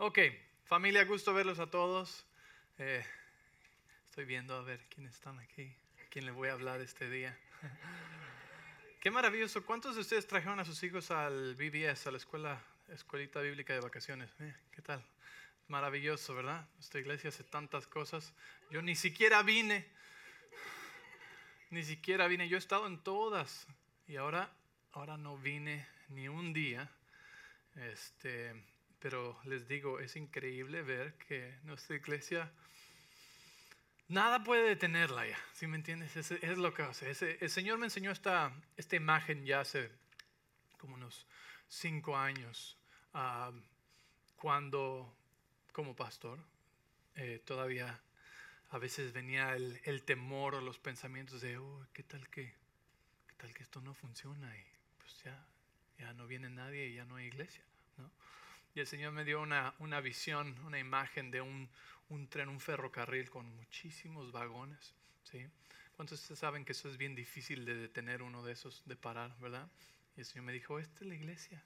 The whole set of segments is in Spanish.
Ok, familia, gusto verlos a todos. Eh, estoy viendo a ver quiénes están aquí, a quién le voy a hablar este día. Qué maravilloso. ¿Cuántos de ustedes trajeron a sus hijos al BBS, a la escuela, escuelita bíblica de vacaciones? Eh, ¿Qué tal? Maravilloso, ¿verdad? Esta iglesia hace tantas cosas. Yo ni siquiera vine. Ni siquiera vine. Yo he estado en todas. Y ahora, ahora no vine ni un día. Este, pero les digo, es increíble ver que nuestra iglesia nada puede detenerla ya, ¿sí me entiendes? Es, es lo que hace. el Señor me enseñó esta, esta imagen ya hace como unos cinco años, ah, cuando como pastor eh, todavía a veces venía el, el, temor o los pensamientos de, oh, ¿qué tal que, qué tal que esto no funciona? Y pues ya, ya no viene nadie y ya no hay iglesia, ¿no? Y el Señor me dio una, una visión, una imagen de un, un, tren, un ferrocarril con muchísimos vagones. ¿sí? ¿Cuántos de ustedes saben que eso es bien difícil de detener uno de esos, de parar, verdad? Y el Señor me dijo, esta es la iglesia,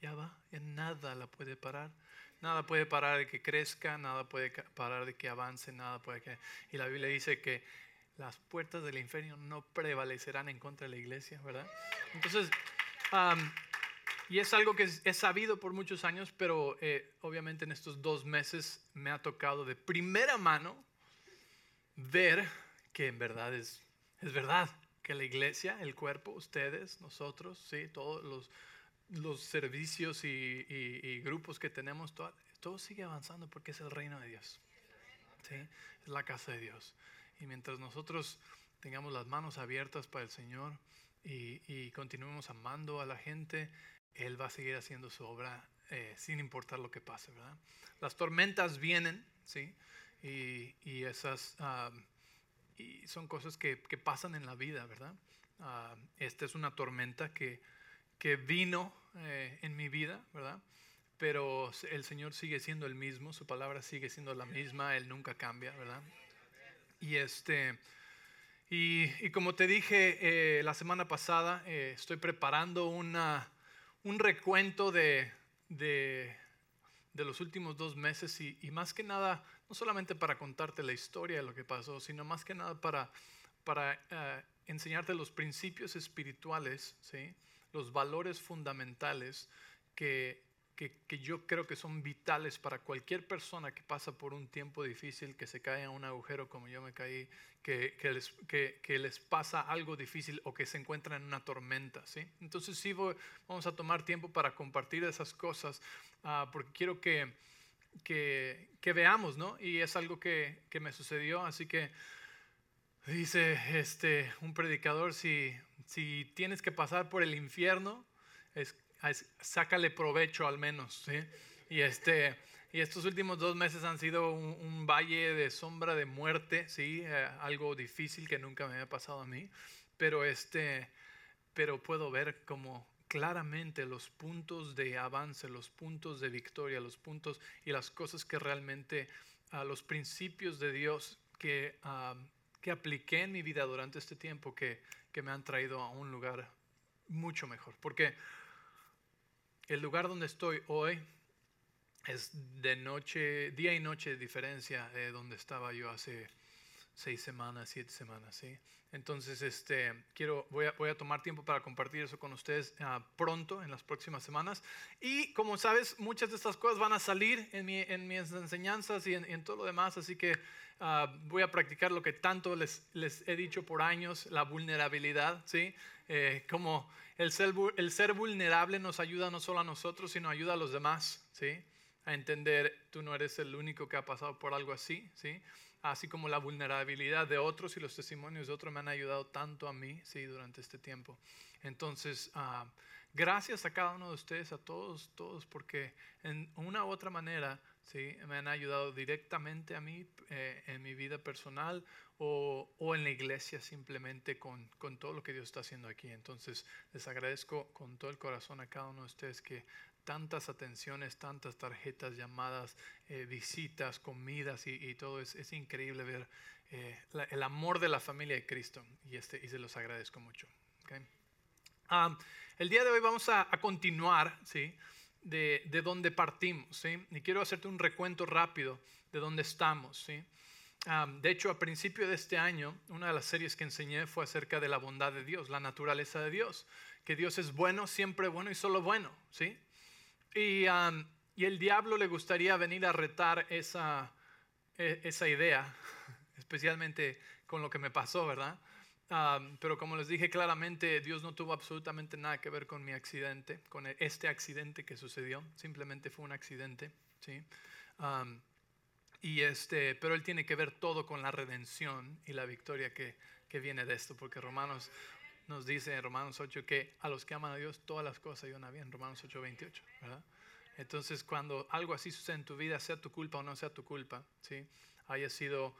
ya va, ya nada la puede parar. Nada puede parar de que crezca, nada puede parar de que avance, nada puede que... Y la Biblia dice que las puertas del infierno no prevalecerán en contra de la iglesia, ¿verdad? Entonces, y es algo que he sabido por muchos años, pero eh, obviamente en estos dos meses me ha tocado de primera mano ver que en verdad es, es verdad, que la iglesia, el cuerpo, ustedes, nosotros, ¿sí? todos los, los servicios y, grupos que tenemos, todo, todo, sigue avanzando porque es el reino de Dios. ¿sí? Es la casa de Dios. Y mientras nosotros tengamos las manos abiertas para el Señor y continuemos amando a la gente, él va a seguir haciendo su obra eh, sin importar lo que pase, ¿verdad? Las tormentas vienen, ¿sí? Y, esas y son cosas que, pasan en la vida, ¿verdad? esta es una tormenta que, que vino eh, en mi vida, ¿verdad? Pero el Señor sigue siendo el mismo, su palabra sigue siendo la misma, Él nunca cambia, ¿verdad? Y este... Y, como te dije eh, la semana pasada, estoy preparando una, un recuento de, de, los últimos dos meses y, más que nada, no solamente para contarte la historia de lo que pasó, sino más que nada para, para eh, enseñarte los principios espirituales, ¿sí? los valores fundamentales que, que, yo creo que son vitales para cualquier persona que pasa por un tiempo difícil, que se cae en un agujero como yo me caí, que, que les, que, les, pasa algo difícil o que se encuentran en una tormenta. ¿sí? Entonces sí vamos a tomar tiempo para compartir esas cosas, uh, porque quiero que, que, veamos, ¿no? Y es algo que, me sucedió, así que... Dice este, un predicador, si, si tienes que pasar por el infierno, es sácale provecho al menos. Y, este, y estos últimos dos meses han sido un, valle de sombra de muerte, ¿sí? Eh, algo difícil que nunca me había pasado a mí, pero, este, pero puedo ver como claramente los puntos de avance, los puntos de victoria, los puntos y las cosas que realmente, a los principios de Dios que, que apliqué en mi vida durante este tiempo que, que me han traído a un lugar mucho mejor. Porque el lugar donde estoy hoy es de noche, día y noche de diferencia de donde estaba yo hace seis semanas, siete semanas, ¿sí? Entonces, este, quiero, voy a, voy a tomar tiempo para compartir eso con ustedes ah, pronto, en las próximas semanas. Y como sabes, muchas de estas cosas van a salir en, mi, en mis enseñanzas y en, todo lo demás, así que ah, voy a practicar lo que tanto les, les he dicho por años, la vulnerabilidad, ¿sí? Eh, como el ser, el ser vulnerable nos ayuda no solo a nosotros, sino ayuda a los demás, ¿sí? A entender, tú no eres el único que ha pasado por algo así, ¿sí? Así como la vulnerabilidad de otros y los testimonios de otros me han ayudado tanto a mí, ¿sí? Durante este tiempo. Entonces, ah, gracias a cada uno de ustedes, a todos, todos, porque en una u otra manera, ¿sí? Me han ayudado directamente a mí eh, en mi vida personal o, o, en la iglesia simplemente con, con, todo lo que Dios está haciendo aquí. Entonces les agradezco con todo el corazón a cada uno de ustedes que tantas atenciones, tantas tarjetas, llamadas, eh, visitas, comidas y, todo. Es, es, increíble ver eh, el amor de la familia de Cristo y, este, y se los agradezco mucho. el día de hoy vamos a, a continuar, ¿sí? De, de dónde partimos, ¿sí? Y quiero hacerte un recuento rápido de dónde estamos, ¿sí? De hecho, a principio de este año, una de las series que enseñé fue acerca de la bondad de Dios, la naturaleza de Dios, que Dios es bueno, siempre bueno y solo bueno, ¿sí? Y, y el diablo le gustaría venir a retar esa, e, esa idea, especialmente con lo que me pasó, ¿verdad? Um, pero como les dije claramente, Dios no tuvo absolutamente nada que ver con mi accidente, con este accidente que sucedió, simplemente fue un accidente, ¿sí? Um, y este, pero Él tiene que ver todo con la redención y la victoria que, que viene de esto, porque Romanos nos dice en Romanos 8 que a los que aman a Dios todas las cosas ayudan bien, Romanos 8, 28, ¿verdad? Entonces, cuando algo así sucede en tu vida, sea tu culpa o no sea tu culpa, ¿sí? haya sido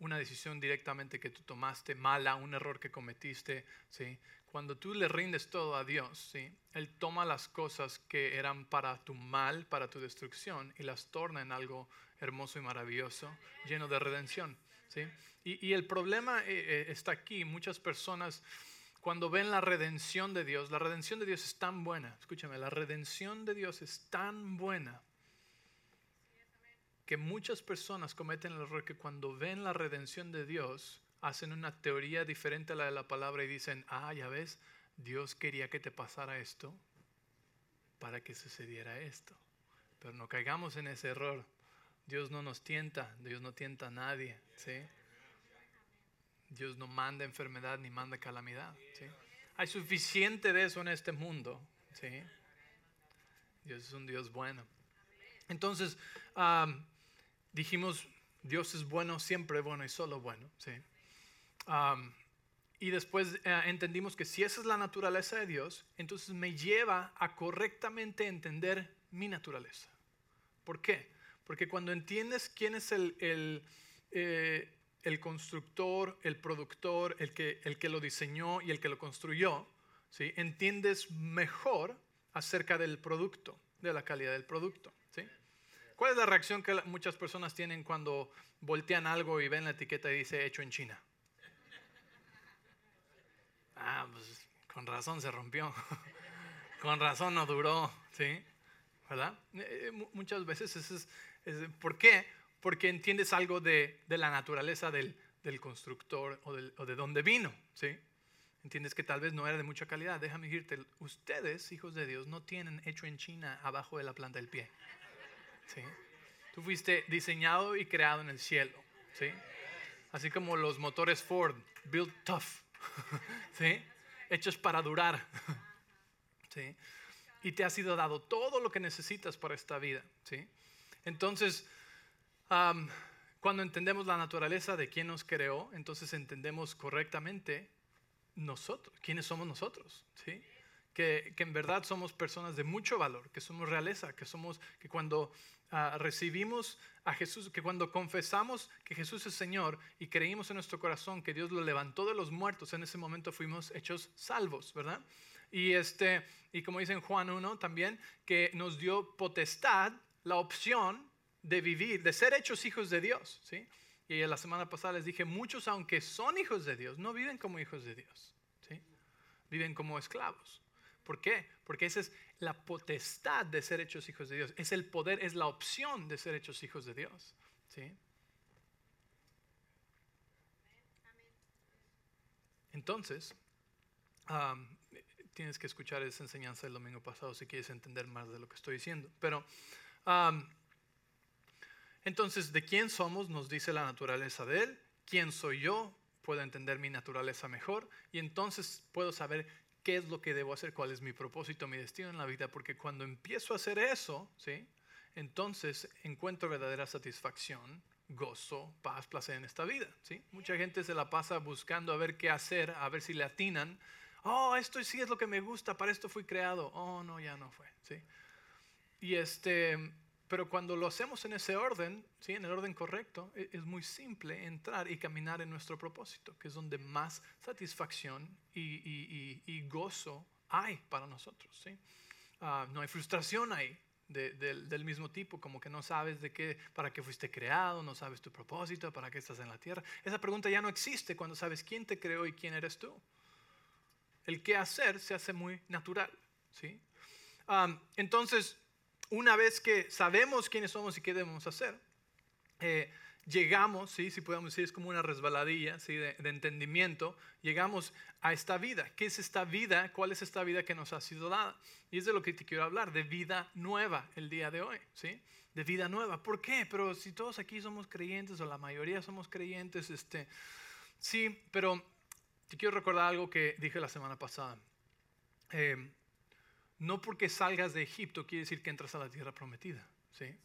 una decisión directamente que tú tomaste, mala, un error que cometiste, ¿sí? cuando tú le rindes todo a Dios, ¿sí? Él toma las cosas que eran para tu mal, para tu destrucción, y las torna en algo hermoso y maravilloso, lleno de redención. ¿sí? Y, y el problema eh, eh, está aquí. Muchas personas, cuando ven la redención de Dios, la redención de Dios es tan buena, escúchame, la redención de Dios es tan buena que muchas personas cometen el error que cuando ven la redención de Dios, hacen una teoría diferente a la de la palabra y dicen, ah, ya ves, Dios quería que te pasara esto para que sucediera esto. Pero no caigamos en ese error. Dios no nos tienta, Dios no tienta a nadie, ¿sí? Dios no manda enfermedad ni manda calamidad, ¿sí? Hay suficiente de eso en este mundo, ¿sí? Dios es un Dios bueno. Entonces, dijimos, Dios es bueno, siempre bueno y solo bueno, ¿sí? y después eh, entendimos que si esa es la naturaleza de Dios, entonces me lleva a correctamente entender mi naturaleza. ¿Por qué? Porque cuando entiendes quién es el, el, eh, el constructor, el productor, el que, el que lo diseñó y el que lo construyó, ¿sí? entiendes mejor acerca del producto, de la calidad del producto. ¿Cuál es la reacción que muchas personas tienen cuando voltean algo y ven la etiqueta y dice hecho en China? Ah, pues con razón se rompió. con razón no duró, ¿sí? ¿Verdad? Eh, eh, muchas veces es, ¿Por qué? Porque entiendes algo de, de la naturaleza del, del constructor o, del, o, de dónde vino, ¿sí? Entiendes que tal vez no era de mucha calidad. Déjame decirte, ustedes, hijos de Dios, no tienen hecho en China abajo de la planta del pie, ¿sí? Tú fuiste diseñado y creado en el cielo, ¿sí? Así como los motores Ford, built tough, ¿sí? Hechos para durar, ¿sí? Y te ha sido dado todo lo que necesitas para esta vida, ¿sí? Entonces, cuando entendemos la naturaleza de quien nos creó, entonces entendemos correctamente nosotros, quiénes somos nosotros, ¿sí? Que, que, en verdad somos personas de mucho valor, que somos realeza, que somos, que cuando uh, recibimos a Jesús, que cuando confesamos que Jesús es Señor y creímos en nuestro corazón que Dios lo levantó de los muertos, en ese momento fuimos hechos salvos, ¿verdad? Y, este, y como dice en Juan 1 también, que nos dio potestad, la opción de vivir, de ser hechos hijos de Dios, ¿sí? Y la semana pasada les dije, muchos aunque son hijos de Dios, no viven como hijos de Dios, ¿sí? Viven como esclavos. ¿Por qué? Porque esa es la potestad de ser hechos hijos de Dios. Es el poder, es la opción de ser hechos hijos de Dios. ¿sí? Entonces, tienes que escuchar esa enseñanza del domingo pasado si quieres entender más de lo que estoy diciendo. Pero, entonces, ¿de quién somos? Nos dice la naturaleza de Él. ¿Quién soy yo? Puedo entender mi naturaleza mejor y entonces puedo saber qué es lo que debo hacer, cuál es mi propósito, mi destino en la vida, porque cuando empiezo a hacer eso, ¿sí? entonces encuentro verdadera satisfacción, gozo, paz, placer en esta vida. ¿sí? Mucha gente se la pasa buscando a ver qué hacer, a ver si le atinan. Oh, esto sí es lo que me gusta, para esto fui creado. Oh, no, ya no fue. ¿sí? Y este, pero cuando lo hacemos en ese orden, ¿sí? en el orden correcto, e, es muy simple entrar y caminar en nuestro propósito, que es donde más satisfacción y, gozo hay para nosotros. ¿sí? Ah, no hay frustración ahí del mismo tipo, como que no sabes de qué, para qué fuiste creado, no sabes tu propósito, para qué estás en la tierra. Esa pregunta ya no existe cuando sabes quién te creó y quién eres tú. El qué hacer se hace muy natural. ¿sí? um, entonces, una vez que sabemos quiénes somos y qué debemos hacer, eh, llegamos, ¿sí? si podemos decir, es como una resbaladilla ¿sí? de, de, entendimiento, llegamos a esta vida. ¿Qué es esta vida? ¿Cuál es esta vida que nos ha sido dada? Y es de lo que te quiero hablar, de vida nueva el día de hoy, ¿sí? De vida nueva. ¿Por qué? Pero si todos aquí somos creyentes o la mayoría somos creyentes, este, sí, pero te quiero recordar algo que dije la semana pasada. Eh, no porque salgas de Egipto quiere decir que entras a la tierra prometida, ¿sí?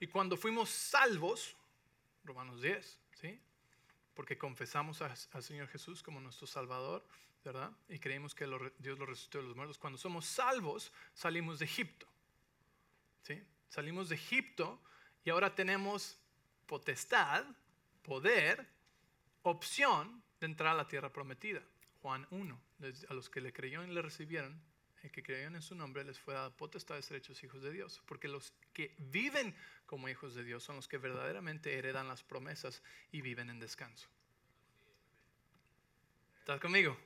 Y cuando fuimos salvos, Romanos 10, ¿sí? Porque confesamos al Señor Jesús como nuestro Salvador, ¿verdad? Y creemos que Dios lo resucitó de los muertos. Cuando somos salvos, salimos de Egipto, ¿sí? Salimos de Egipto y ahora tenemos potestad, poder, opción de entrar a la tierra prometida. Juan 1, a los que le creyeron y le recibieron, el que creyeron en su nombre les fue dada potestad de ser hechos hijos de Dios. Porque los que viven como hijos de Dios son los que verdaderamente heredan las promesas y viven en descanso. ¿Estás conmigo?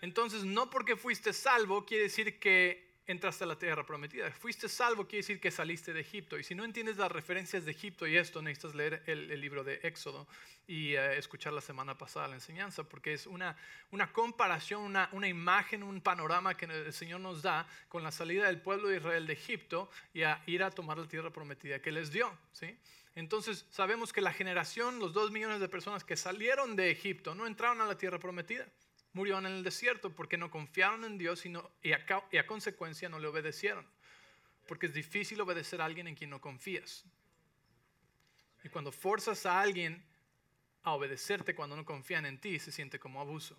Entonces, no porque fuiste salvo quiere decir que entraste a la tierra prometida. Fuiste salvo quiere decir que saliste de Egipto. Y si no entiendes las referencias de Egipto y esto, necesitas leer el, libro de Éxodo y eh, escuchar la semana pasada la enseñanza, porque es una, una comparación, una, una, imagen, un panorama que el Señor nos da con la salida del pueblo de Israel de Egipto y a ir a tomar la tierra prometida que les dio. ¿sí? Entonces sabemos que la generación, los dos millones de personas que salieron de Egipto, no entraron a la tierra prometida murieron en el desierto porque no confiaron en Dios y, y, a, consecuencia no le obedecieron. Porque es difícil obedecer a alguien en quien no confías. Y cuando forzas a alguien a obedecerte cuando no confían en ti, se siente como abuso.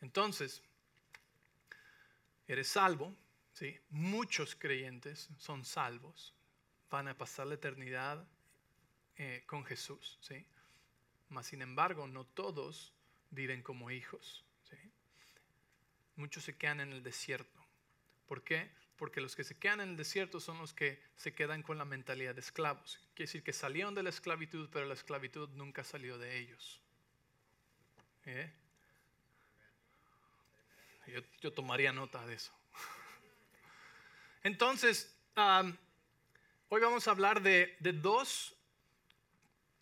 Entonces, eres salvo, ¿sí? muchos creyentes son salvos, van a pasar la eternidad eh, con Jesús. ¿sí? Mas, sin embargo, no todos viven como hijos. Muchos se quedan en el desierto. ¿Por qué? Porque los que se quedan en el desierto son los que se quedan con la mentalidad de esclavos. Quiere decir que salieron de la esclavitud, pero la esclavitud nunca salió de ellos. ¿Eh? Yo, tomaría nota de eso. Entonces, hoy vamos a hablar de, de dos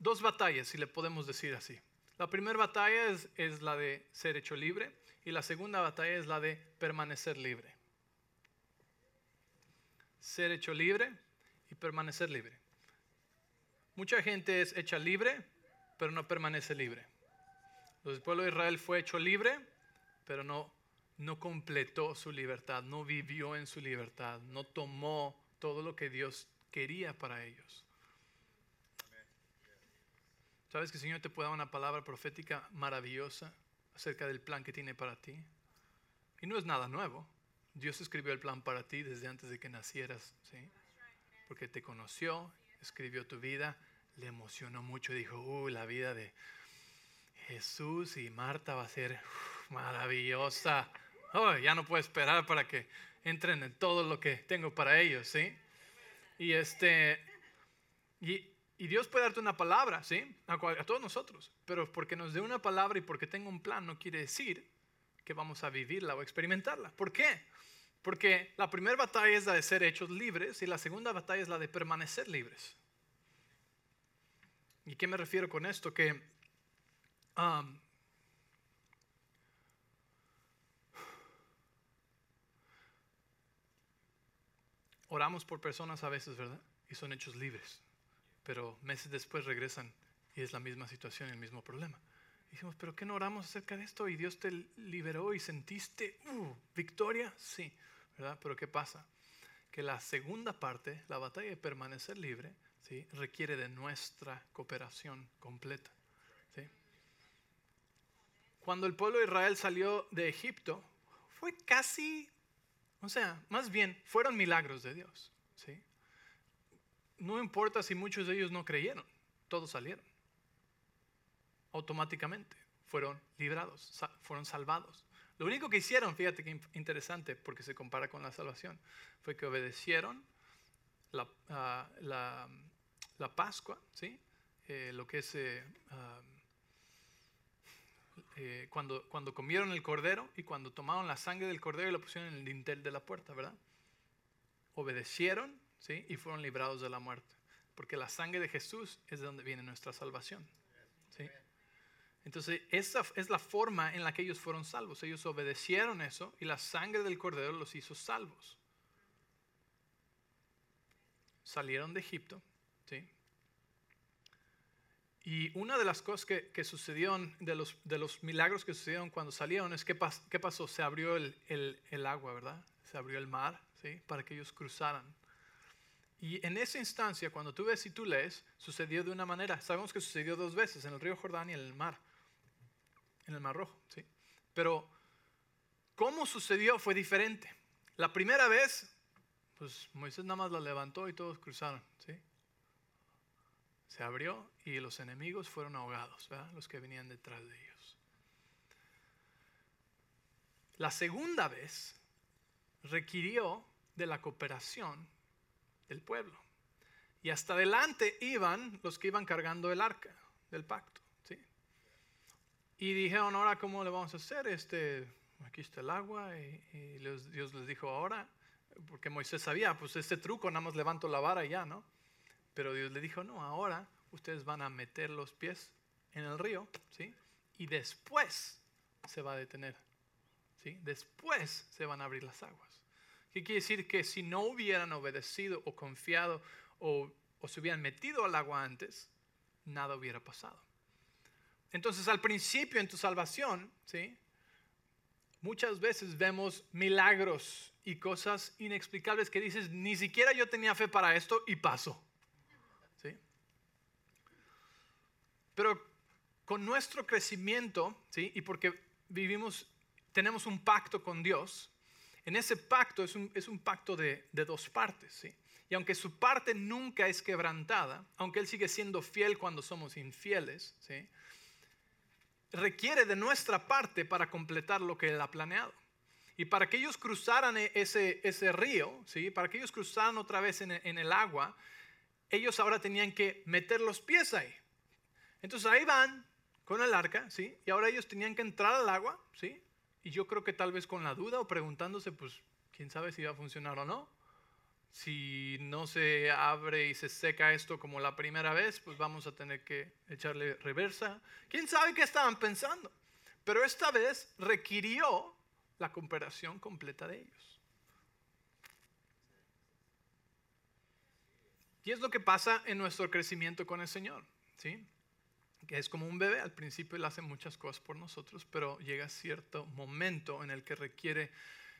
dos batallas, si le podemos decir así. La primera batalla es, la de ser hecho libre y la segunda batalla es la de permanecer libre. Ser hecho libre y permanecer libre. Mucha gente es hecha libre, pero no permanece libre. El pueblo de Israel fue hecho libre, pero no, no completó su libertad, no vivió en su libertad, no tomó todo lo que Dios quería para ellos. ¿Sabes que el Señor te puede dar una palabra profética maravillosa acerca del plan que tiene para ti? Y no es nada nuevo. Dios escribió el plan para ti desde antes de que nacieras, ¿sí? Porque te conoció, escribió tu vida, le emocionó mucho, dijo, uh, la vida de Jesús y Marta va a ser maravillosa. Oh, ya no puedo esperar para que entren en todo lo que tengo para ellos, ¿sí? Y este, y y Dios puede darte una palabra, ¿sí? A, todos nosotros. Pero porque nos dé una palabra y porque tenga un plan no quiere decir que vamos a vivirla o experimentarla. ¿Por qué? Porque la primera batalla es la de ser hechos libres y la segunda batalla es la de permanecer libres. ¿Y qué me refiero con esto? Que um, oramos por personas a veces, ¿verdad? Y son hechos libres pero meses después regresan y es la misma situación, el mismo problema. Dijimos, pero ¿qué no oramos acerca de esto? Y Dios te liberó y sentiste, uh, victoria, sí, ¿verdad? Pero ¿qué pasa? Que la segunda parte, la batalla de permanecer libre, ¿sí? requiere de nuestra cooperación completa. ¿sí? Cuando el pueblo de Israel salió de Egipto, fue casi, o sea, más bien, fueron milagros de Dios. ¿sí? No importa si muchos de ellos no creyeron, todos salieron. Automáticamente fueron librados, fueron salvados. Lo único que hicieron, fíjate que interesante, porque se compara con la salvación, fue que obedecieron la, la, Pascua, ¿sí? Eh, lo que es, eh, eh, cuando, cuando comieron el cordero y cuando tomaron la sangre del cordero y la pusieron en el dintel de la puerta, ¿verdad? Obedecieron, ¿sí? Y fueron librados de la muerte. Porque la sangre de Jesús es de donde viene nuestra salvación. ¿sí? Entonces, esa es la forma en la que ellos fueron salvos. Ellos obedecieron eso y la sangre del cordero los hizo salvos. Salieron de Egipto, ¿sí? Y una de las cosas que, que sucedieron, de los, de los milagros que sucedieron cuando salieron, es que ¿qué pasó? Se abrió el, el, el, agua, ¿verdad? Se abrió el mar, ¿sí? Para que ellos cruzaran. Y en esa instancia, cuando tú ves y tú lees, sucedió de una manera. Sabemos que sucedió dos veces, en el río Jordán y en el mar, en el Mar Rojo, ¿sí? Pero, ¿cómo sucedió? Fue diferente. La primera vez, pues Moisés nada más la levantó y todos cruzaron, ¿sí? se abrió y los enemigos fueron ahogados, ¿verdad? los que venían detrás de ellos. La segunda vez requirió de la cooperación del pueblo. Y hasta adelante iban los que iban cargando el arca del pacto. ¿sí? Y dijeron, ahora, ¿cómo le vamos a hacer? Este, aquí está el agua. Y, Dios les dijo, ahora, porque Moisés sabía, pues este truco, nada más levanto la vara y ya, ¿no? Pero Dios le dijo, no, ahora ustedes van a meter los pies en el río, ¿sí? Y después se va a detener, ¿sí? Después se van a abrir las aguas. ¿Qué quiere decir? Que si no hubieran obedecido o confiado o, se hubieran metido al agua antes, nada hubiera pasado. Entonces, al principio en tu salvación, ¿sí? Muchas veces vemos milagros y cosas inexplicables que dices, ni siquiera yo tenía fe para esto y pasó. Pero con nuestro crecimiento, ¿sí? y porque vivimos, tenemos un pacto con Dios, en ese pacto es un, es un pacto de, de, dos partes. ¿sí? Y aunque su parte nunca es quebrantada, aunque Él sigue siendo fiel cuando somos infieles, ¿sí? requiere de nuestra parte para completar lo que Él ha planeado. Y para que ellos cruzaran e, ese, ese río, ¿sí? para que ellos cruzaran otra vez en, en el agua, ellos ahora tenían que meter los pies ahí. Entonces ahí van con el arca, ¿sí? Y ahora ellos tenían que entrar al agua, ¿sí? Y yo creo que tal vez con la duda o preguntándose, pues, quién sabe si va a funcionar o no. Si no se abre y se seca esto como la primera vez, pues vamos a tener que echarle reversa. ¿Quién sabe qué estaban pensando? Pero esta vez requirió la cooperación completa de ellos. Y es lo que pasa en nuestro crecimiento con el Señor, ¿sí? Que es como un bebé, al principio él hace muchas cosas por nosotros, pero llega cierto momento en el que requiere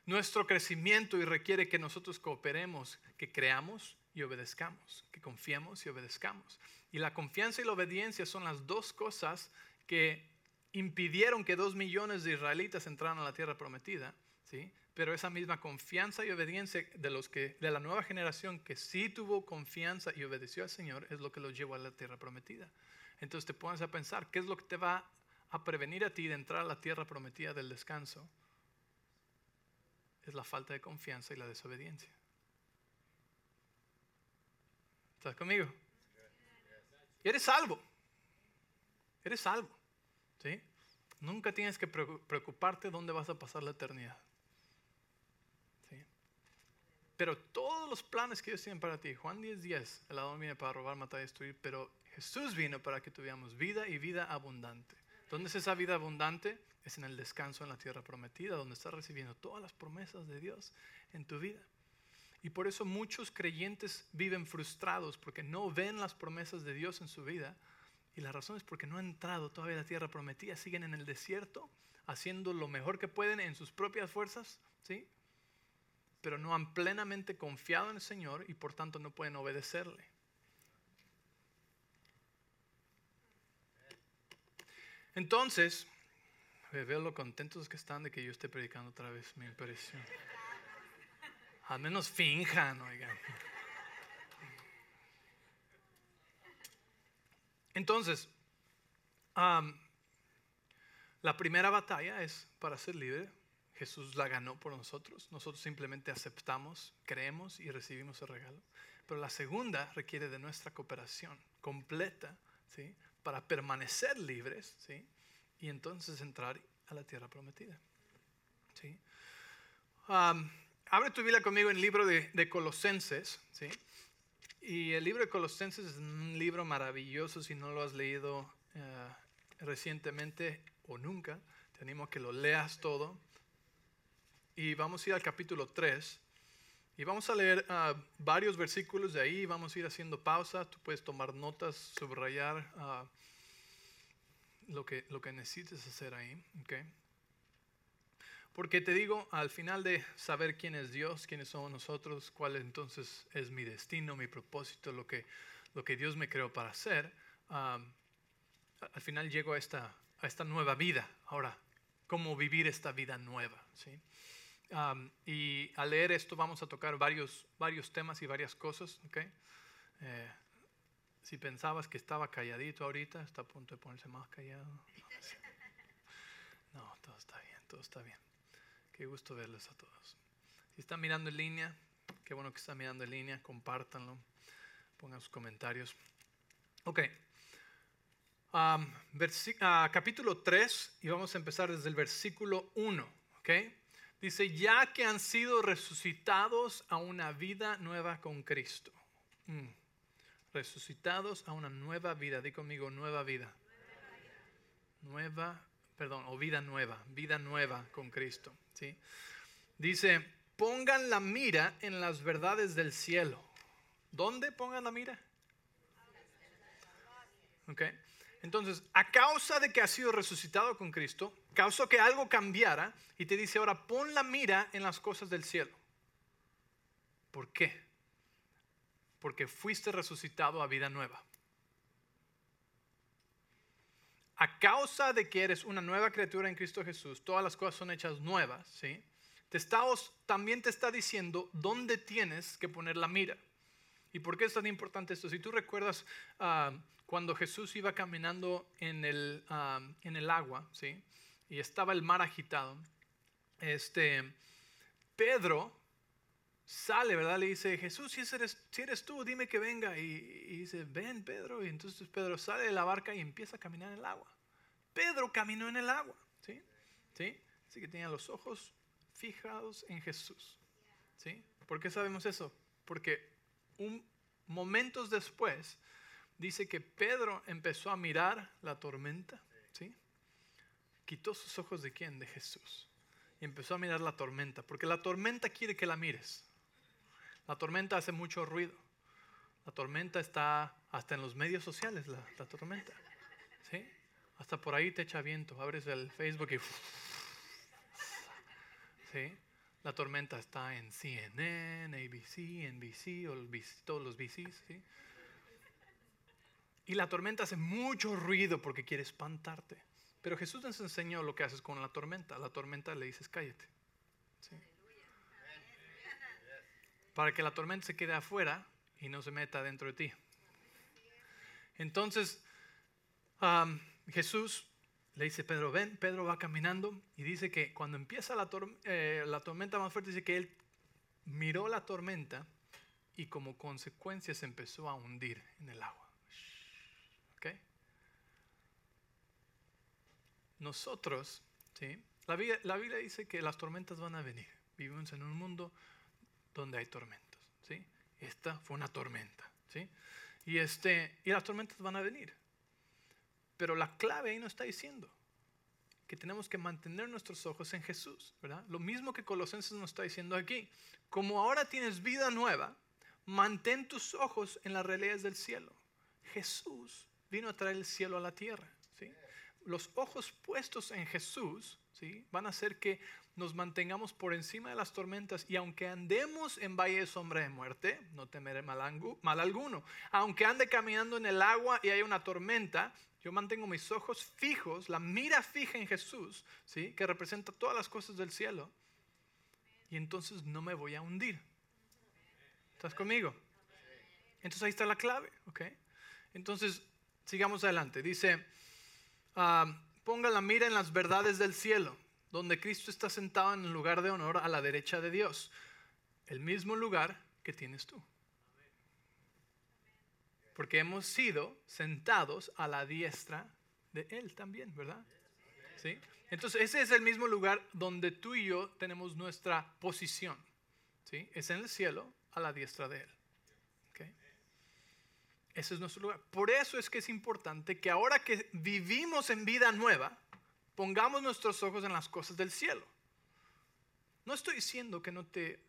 nuestro crecimiento y requiere que nosotros cooperemos, que creamos y obedezcamos, que confiemos y obedezcamos. Y la confianza y la obediencia son las dos cosas que impidieron que dos millones de israelitas entraran a la tierra prometida, ¿sí? Pero esa misma confianza y obediencia de los que de la nueva generación que sí tuvo confianza y obedeció al Señor es lo que los llevó a la tierra prometida. Entonces te pones a pensar, ¿qué es lo que te va a prevenir a ti de entrar a la tierra prometida del descanso? Es la falta de confianza y la desobediencia. ¿Estás conmigo? Eres salvo. Eres salvo. ¿Sí? Nunca tienes que preocuparte dónde vas a pasar la eternidad. ¿Sí? Pero todos los planes que Dios tiene para ti, Juan 10, 10, el lado viene para robar, matar y destruir, pero Jesús vino para que tuviéramos vida y vida abundante. ¿Dónde es esa vida abundante? Es en el descanso en la tierra prometida, donde estás recibiendo todas las promesas de Dios en tu vida. Y por eso muchos creyentes viven frustrados porque no ven las promesas de Dios en su vida. Y la razón es porque no han entrado todavía a la tierra prometida, siguen en el desierto, haciendo lo mejor que pueden en sus propias fuerzas, ¿sí? Pero no han plenamente confiado en el Señor y por tanto no pueden obedecerle. Entonces, veo lo contentos que están de que yo esté predicando otra vez, mi impresión. Al menos finjan, oigan. Entonces, la primera batalla es para ser libre. Jesús la ganó por nosotros. Nosotros simplemente aceptamos, creemos y recibimos el regalo. Pero la segunda requiere de nuestra cooperación completa, ¿sí? Para permanecer libres ¿sí? y entonces entrar a la tierra prometida. ¿Sí? Abre tu Biblia conmigo en el libro de, de Colosenses. ¿sí? Y el libro de Colosenses es un libro maravilloso si no lo has leído eh, recientemente o nunca. Te animo a que lo leas todo. Y vamos a ir al capítulo 3. Y vamos a leer ah, varios versículos de ahí. Vamos a ir haciendo pausa. Tú puedes tomar notas, subrayar ah, lo, que, lo que necesites hacer ahí. Okay. Porque te digo, al final de saber quién es Dios, quiénes somos nosotros, cuál entonces es mi destino, mi propósito, lo que, lo que Dios me creó para hacer, al final llego a esta, a esta nueva vida. Ahora, ¿cómo vivir esta vida nueva? ¿sí? Y al leer esto vamos a tocar varios, varios temas y varias cosas. ¿okay? Eh, si pensabas que estaba calladito ahorita, está a punto de ponerse más callado. No, todo está bien, todo está bien. Qué gusto verles a todos. Si están mirando en línea, qué bueno que están mirando en línea, compártanlo, pongan sus comentarios. Ok. Um, capítulo 3 y vamos a empezar desde el versículo 1. Ok. Dice, ya que han sido resucitados a una vida nueva con Cristo. Mm. Resucitados a una nueva vida. Di conmigo, nueva vida. Nueva perdón, o vida nueva, vida nueva con Cristo. ¿sí? Dice, pongan la mira en las verdades del cielo. ¿Dónde pongan la mira? Ok. Entonces, a causa de que has sido resucitado con Cristo, causó que algo cambiara y te dice ahora, pon la mira en las cosas del cielo. ¿Por qué? Porque fuiste resucitado a vida nueva. a causa de que eres una nueva criatura en Cristo Jesús, todas las cosas son hechas nuevas, ¿sí? Te también te está diciendo dónde tienes que poner la mira. ¿Y por qué es tan importante esto? Si tú recuerdas ah, cuando Jesús iba caminando en el, en el agua, ¿sí? Y estaba el mar agitado, este, Pedro sale, ¿verdad? Le dice, Jesús, si eres, si eres tú, dime que venga. Y, dice, ven Pedro. Y entonces Pedro sale de la barca y empieza a caminar en el agua. Pedro caminó en el agua, ¿sí? ¿Sí? Así que tenía los ojos fijados en Jesús, ¿sí? ¿Por qué sabemos eso? Porque un, momentos después dice que Pedro empezó a mirar la tormenta, ¿sí? Quitó sus ojos de quién? De Jesús. Y empezó a mirar la tormenta, porque la tormenta quiere que la mires. La tormenta hace mucho ruido. La tormenta está hasta en los medios sociales, la, tormenta. ¿Sí? Hasta por ahí te echa viento. Abres el Facebook y... ¿Sí? La tormenta está en CNN, ABC, NBC, todos los BCs. ¿sí? Y la tormenta hace mucho ruido porque quiere espantarte. Pero Jesús nos enseñó lo que haces con la tormenta. la tormenta le dices, cállate. Para que la tormenta se quede afuera y no se meta dentro de ti. Entonces, Jesús le dice, Pedro, ven, Pedro va caminando y dice que cuando empieza la, eh, la tormenta más fuerte, dice que él miró la tormenta y como consecuencia se empezó a hundir en el agua. ¿Ok? Nosotros, ¿sí? La la Biblia dice que las tormentas van a venir. Vivimos en un mundo donde hay tormentas. ¿sí? Esta fue una tormenta. ¿sí? Y, este, y las tormentas van a venir. Pero la clave ahí nos está diciendo que tenemos que mantener nuestros ojos en Jesús. ¿verdad? Lo mismo que Colosenses nos está diciendo aquí. Como ahora tienes vida nueva, mantén tus ojos en las realidades del cielo. Jesús vino a traer el cielo a la tierra. ¿sí? Los ojos puestos en Jesús ¿sí? van a hacer que nos mantengamos por encima de las tormentas y aunque andemos en valle de sombra de muerte, no temeré mal, mal alguno. Aunque ande caminando en el agua y haya una tormenta, yo mantengo mis ojos fijos, la mira fija en Jesús, ¿sí? que representa todas las cosas del cielo. Y entonces no me voy a hundir. ¿Estás conmigo? Entonces ahí está la clave, ¿ok? Entonces, sigamos adelante. Dice, ah, ponga la mira en las verdades del cielo donde Cristo está sentado en el lugar de honor a la derecha de Dios. El mismo lugar que tienes tú. Porque hemos sido sentados a la diestra de Él también, ¿verdad? ¿sí? Entonces ese es el mismo lugar donde tú y yo tenemos nuestra posición. ¿sí? Es en el cielo a la diestra de Él. Ese es nuestro lugar. Por eso es que es importante que ahora que vivimos en vida nueva, pongamos nuestros ojos en las cosas del cielo. No estoy diciendo que no te,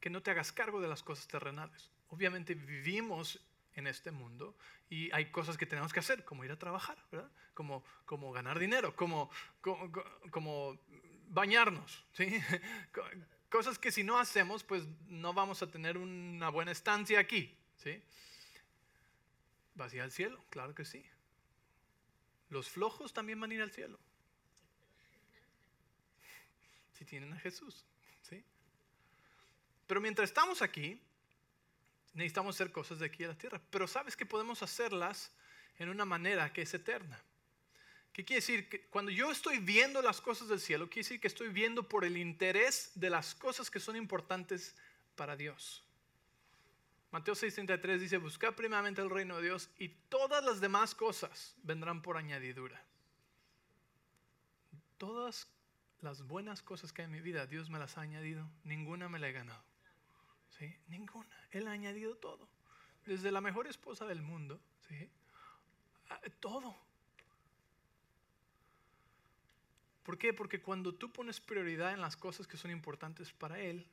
que no te hagas cargo de las cosas terrenales. Obviamente vivimos en este mundo y hay cosas que tenemos que hacer, como ir a trabajar, ¿verdad? Como, como ganar dinero, como, como, como bañarnos, ¿sí? cosas que si no hacemos, pues no vamos a tener una buena estancia aquí, ¿sí? ¿Vas a ir al cielo? Claro que sí. Los flojos también van a ir al cielo. Si tienen a Jesús, ¿sí? Pero mientras estamos aquí, necesitamos hacer cosas de aquí a la tierra. Pero sabes que podemos hacerlas en una manera que es eterna. ¿Qué quiere decir? Que cuando yo estoy viendo las cosas del cielo, quiere decir que estoy viendo por el interés de las cosas que son importantes para Dios. Mateo 6:33 dice, busca primeramente el reino de Dios y todas las demás cosas vendrán por añadidura. Todas las buenas cosas que hay en mi vida, Dios me las ha añadido, ninguna me la he ganado. ¿Sí? Ninguna. Él ha añadido todo. Desde la mejor esposa del mundo, ¿sí? Ah, todo. ¿Por qué? Porque cuando tú pones prioridad en las cosas que son importantes para Él,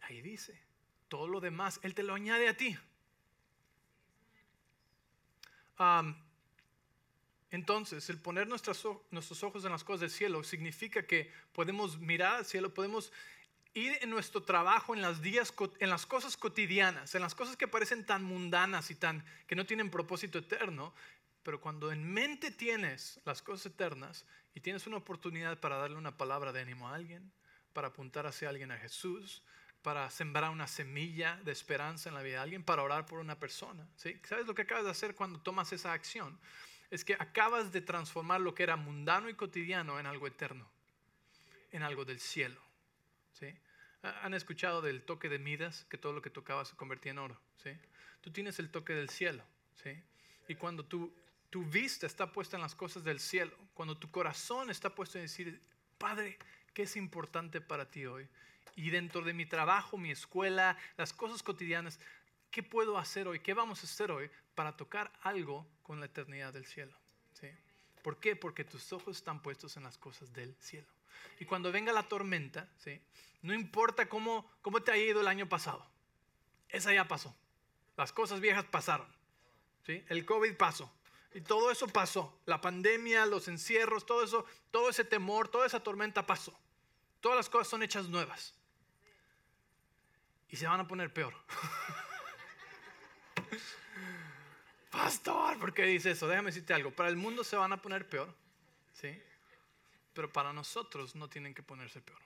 ahí dice, todo lo demás, Él te lo añade a ti. entonces, el poner nuestros ojos en las cosas del cielo significa que podemos mirar al cielo, podemos ir en nuestro trabajo, en las, días, en las cosas cotidianas, en las cosas que parecen tan mundanas y tan que no tienen propósito eterno, pero cuando en mente tienes las cosas eternas y tienes una oportunidad para darle una palabra de ánimo a alguien, para apuntar hacia alguien a Jesús, para sembrar una semilla de esperanza en la vida de alguien, para orar por una persona. ¿sí? ¿Sabes lo que acabas de hacer cuando tomas esa acción? Es que acabas de transformar lo que era mundano y cotidiano en algo eterno, en algo del cielo. ¿sí? ¿Han escuchado del toque de Midas, que todo lo que tocaba se convertía en oro? ¿sí? Tú tienes el toque del cielo. ¿sí? Y cuando tú tu vista está puesta en las cosas del cielo, cuando tu corazón está puesto en decir, Padre, ¿qué es importante para ti hoy? Y dentro de mi trabajo, mi escuela, las cosas cotidianas, ¿qué puedo hacer hoy? ¿Qué vamos a hacer hoy para tocar algo con la eternidad del cielo? ¿Sí? ¿Por qué? Porque tus ojos están puestos en las cosas del cielo. Y cuando venga la tormenta, ¿sí? no importa cómo, cómo te haya ido el año pasado, esa ya pasó. Las cosas viejas pasaron. ¿sí? El COVID pasó. Y todo eso pasó. La pandemia, los encierros, todo eso, todo ese temor, toda esa tormenta pasó. Todas las cosas son hechas nuevas. Y se van a poner peor. Pastor, ¿por qué dice eso? Déjame decirte algo. Para el mundo se van a poner peor. ¿Sí? Pero para nosotros no tienen que ponerse peor.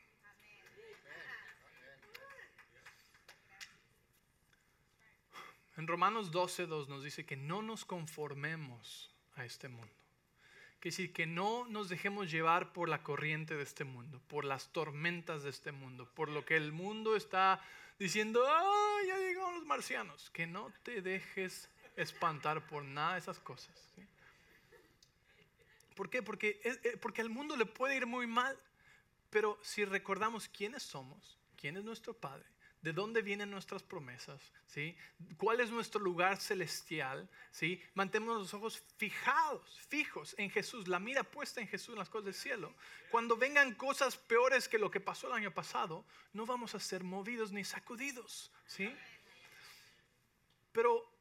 En Romanos 12.2 nos dice que no nos conformemos a este mundo. Que decir, que no nos dejemos llevar por la corriente de este mundo, por las tormentas de este mundo, por lo que el mundo está diciendo, ¡ah, ya llegaron los marcianos! Que no te dejes espantar por nada de esas cosas. ¿Por qué? Porque, eh, porque al mundo le puede ir muy mal, pero si recordamos quiénes somos, quién es nuestro Padre, de dónde vienen nuestras promesas, ¿sí? ¿Cuál es nuestro lugar celestial, ¿sí? Mantenemos los ojos fijados, fijos en Jesús, la mira puesta en Jesús en las cosas del cielo. Cuando vengan cosas peores que lo que pasó el año pasado, no vamos a ser movidos ni sacudidos, ¿sí? Pero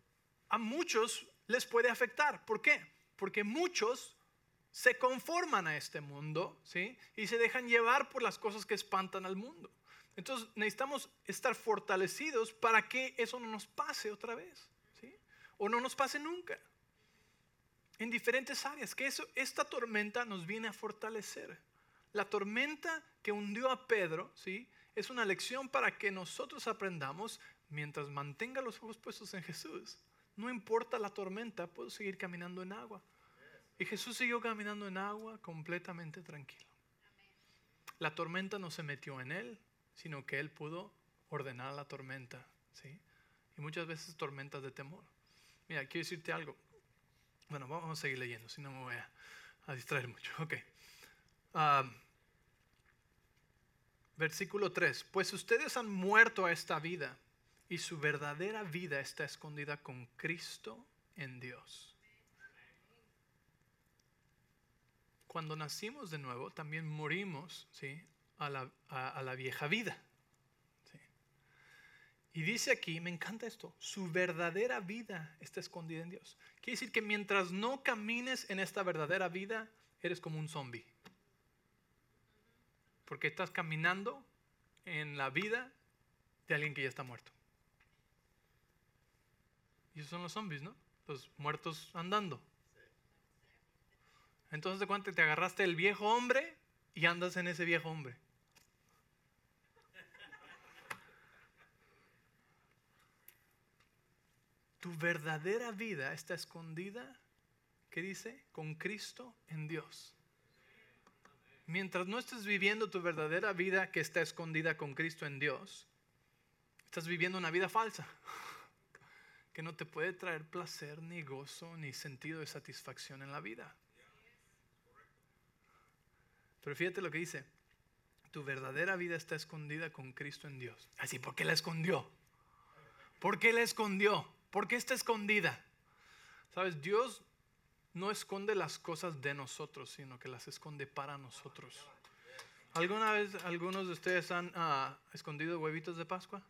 a muchos les puede afectar, ¿por qué? Porque muchos se conforman a este mundo, ¿sí? Y se dejan llevar por las cosas que espantan al mundo. Entonces necesitamos estar fortalecidos para que eso no nos pase otra vez, ¿sí? O no nos pase nunca. En diferentes áreas, que eso, esta tormenta nos viene a fortalecer. La tormenta que hundió a Pedro, ¿sí? Es una lección para que nosotros aprendamos mientras mantenga los ojos puestos en Jesús. No importa la tormenta, puedo seguir caminando en agua. Y Jesús siguió caminando en agua completamente tranquilo. La tormenta no se metió en él, sino que Él pudo ordenar la tormenta. ¿sí? Y muchas veces tormentas de temor. Mira, quiero decirte algo. Bueno, vamos a seguir leyendo, si no me voy a, distraer mucho. Ok. versículo 3, pues ustedes han muerto a esta vida y su verdadera vida está escondida con Cristo en Dios. Cuando nacimos de nuevo, también morimos ¿sí? A, la, a la vieja vida. Y dice aquí, me encanta esto, su verdadera vida está escondida en Dios. Quiere decir que mientras no camines en esta verdadera vida, eres como un zombie. Porque estás caminando en la vida de alguien que ya está muerto. Y esos son los zombies, ¿no? Los muertos andando. Entonces, ¿de cuánto te agarraste el viejo hombre y andas en ese viejo hombre? Tu verdadera vida está escondida, ¿qué dice? Con Cristo en Dios. Mientras no estés viviendo tu verdadera vida que está escondida con Cristo en Dios, estás viviendo una vida falsa que no te puede traer placer, ni gozo, ni sentido de satisfacción en la vida. Pero fíjate lo que dice, tu verdadera vida está escondida con Cristo en Dios. Así, ¿por qué la escondió? ¿Por qué la escondió? ¿Por qué está escondida? Sabes, Dios no esconde las cosas de nosotros, sino que las esconde para nosotros. ¿Alguna vez algunos de ustedes han ah, escondido huevitos de Pascua?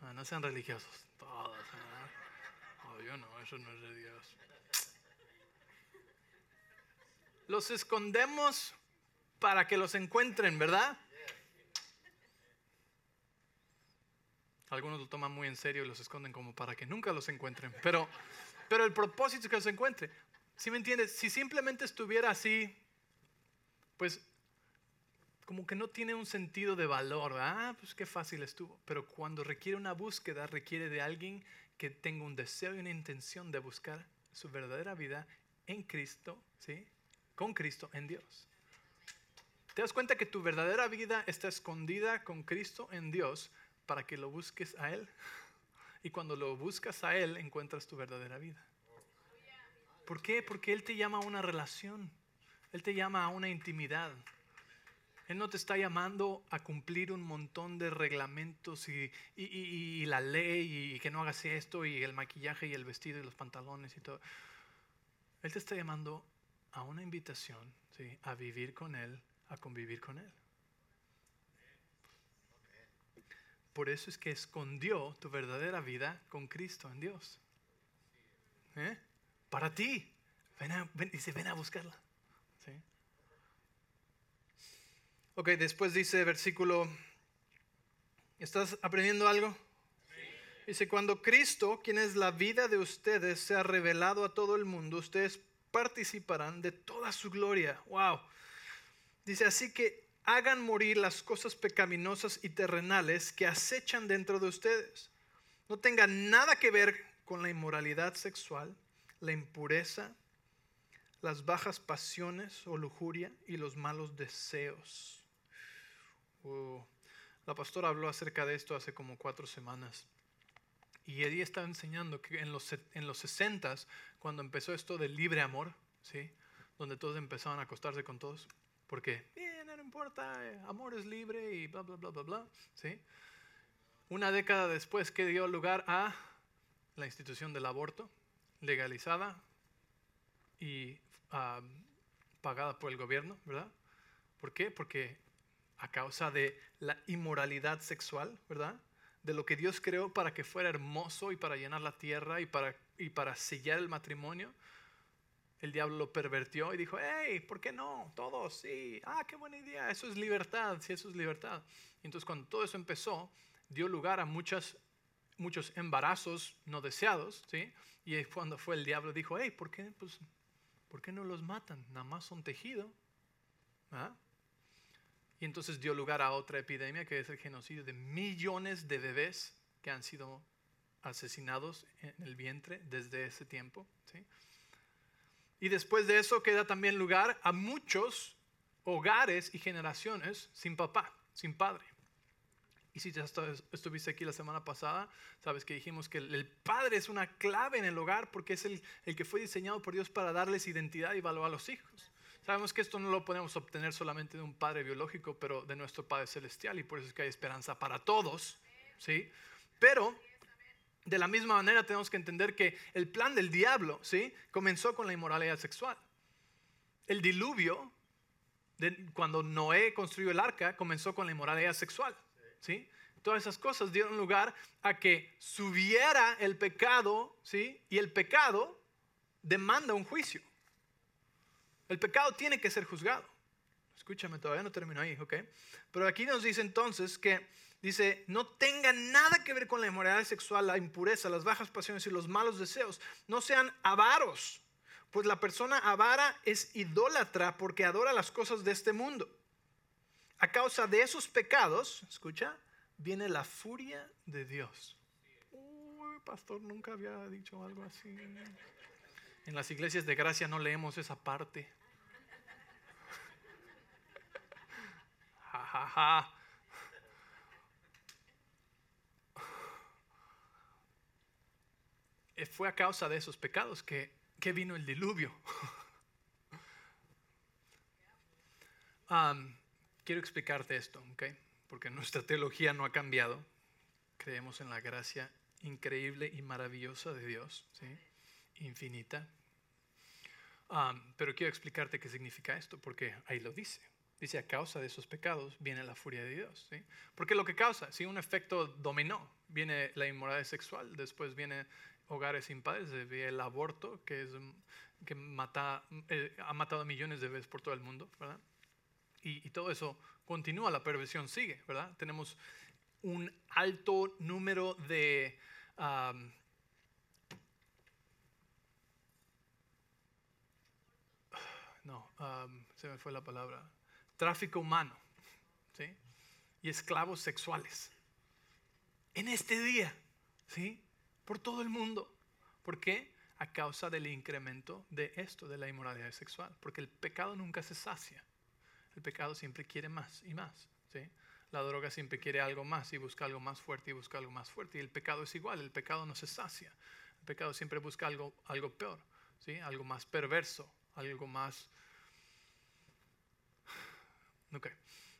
Ah, no sean religiosos, todos. Oh, yo no, eso no es de Dios. Los escondemos para que los encuentren, ¿verdad? Algunos lo toman muy en serio y los esconden como para que nunca los encuentren. Pero, pero el propósito es que los encuentre. Si me entiendes? Si simplemente estuviera así, pues como que no tiene un sentido de valor. Ah, pues qué fácil estuvo. Pero cuando requiere una búsqueda, requiere de alguien que tenga un deseo y una intención de buscar su verdadera vida en Cristo, ¿sí? Con Cristo en Dios. ¿Te das cuenta que tu verdadera vida está escondida con Cristo en Dios? Para que lo busques a Él. Y cuando lo buscas a Él, encuentras tu verdadera vida. ¿Por qué? Porque Él te llama a una relación. Él te llama a una intimidad. Él no te está llamando a cumplir un montón de reglamentos y, y, la ley y que no hagas esto y el maquillaje y el vestido y los pantalones y todo. Él te está llamando a una invitación ¿sí? a vivir con Él, a convivir con Él. Por eso es que escondió tu verdadera vida con Cristo en Dios. ¿Eh? Para ti. dice, ven a buscarla. Ok, después dice versículo, ¿estás aprendiendo algo? Dice, cuando Cristo, quien es la vida de ustedes, se ha revelado a todo el mundo, ustedes participarán de toda su gloria. Wow. Dice, así que hagan morir las cosas pecaminosas y terrenales que acechan dentro de ustedes. No tengan nada que ver con la inmoralidad sexual, la impureza, las bajas pasiones o lujuria y los malos deseos. La pastora habló acerca de esto hace como cuatro semanas. Y ella estaba enseñando que en los, en los 60, cuando empezó esto del libre amor, ¿sí? donde todos empezaban a acostarse con todos, porque importa, eh, amor es libre y bla, bla, bla, bla, bla. ¿sí? Una década después que dio lugar a la institución del aborto, legalizada y pagada por el gobierno, ¿verdad? ¿Por qué? Porque a causa de la inmoralidad sexual, ¿verdad? De lo que Dios creó para que fuera hermoso y para llenar la tierra y para, y para sellar el matrimonio, el diablo lo pervertió y dijo, hey, ¿por qué no? Todos, sí, ah, qué buena idea, eso es libertad, sí, eso es libertad. Entonces cuando todo eso empezó, dio lugar a muchas, muchos embarazos no deseados, ¿sí? Y cuando fue el diablo dijo, hey, ¿por qué, pues, ¿por qué no los matan? Nada más son tejido. ¿Ah? Y entonces dio lugar a otra epidemia que es el genocidio de millones de bebés que han sido asesinados en el vientre desde ese tiempo. ¿sí? Y después de eso queda también lugar a muchos hogares y generaciones sin papá, sin padre. Y si ya estuviste aquí la semana pasada, sabes que dijimos que el padre es una clave en el hogar porque es el, el que fue diseñado por Dios para darles identidad y valor a los hijos. Sabemos que esto no lo podemos obtener solamente de un Padre biológico, pero de nuestro Padre celestial y por eso es que hay esperanza para todos, ¿sí? Pero de la misma manera tenemos que entender que el plan del diablo, ¿sí? Comenzó con la inmoralidad sexual. El diluvio, cuando Noé construyó el arca, comenzó con la inmoralidad sexual, ¿sí? Todas esas cosas dieron lugar a que subiera el pecado, ¿sí? Y el pecado demanda un juicio. El pecado tiene que ser juzgado. Escúchame, todavía no termino ahí, ¿ok? Pero aquí nos dice entonces que, dice, no tenga nada que ver con la inmoralidad sexual, la impureza, las bajas pasiones y los malos deseos. No sean avaros, pues la persona avara es idólatra porque adora las cosas de este mundo. A causa de esos pecados, escucha, viene la furia de Dios. Uy, pastor, nunca había dicho algo así. En las iglesias de gracia no leemos esa parte. Fue a causa de esos pecados que, vino el diluvio. quiero explicarte esto, porque nuestra teología no ha cambiado. Creemos en la gracia increíble y maravillosa de Dios, infinita. pero quiero explicarte qué significa esto, porque ahí lo dice. Dice, a causa de esos pecados viene la furia de Dios. ¿sí? Porque lo que causa, si un efecto dominó, viene la inmoralidad sexual, después viene hogares sin padres, viene el aborto, que, es, que mata, eh, ha matado millones de veces por todo el mundo, ¿verdad? Y, todo eso continúa, la perversión sigue, ¿verdad? Tenemos un alto número de... no, se me fue la palabra tráfico humano ¿sí? y esclavos sexuales. En este día, ¿sí? Por todo el mundo. ¿Por qué? A causa del incremento de esto, de la inmoralidad sexual. Porque el pecado nunca se sacia. El pecado siempre quiere más y más. ¿sí? La droga siempre quiere algo más y busca algo más fuerte y busca algo más fuerte. Y el pecado es igual, el pecado no se sacia. El pecado siempre busca algo, algo peor, ¿sí? algo más perverso, algo más Okay.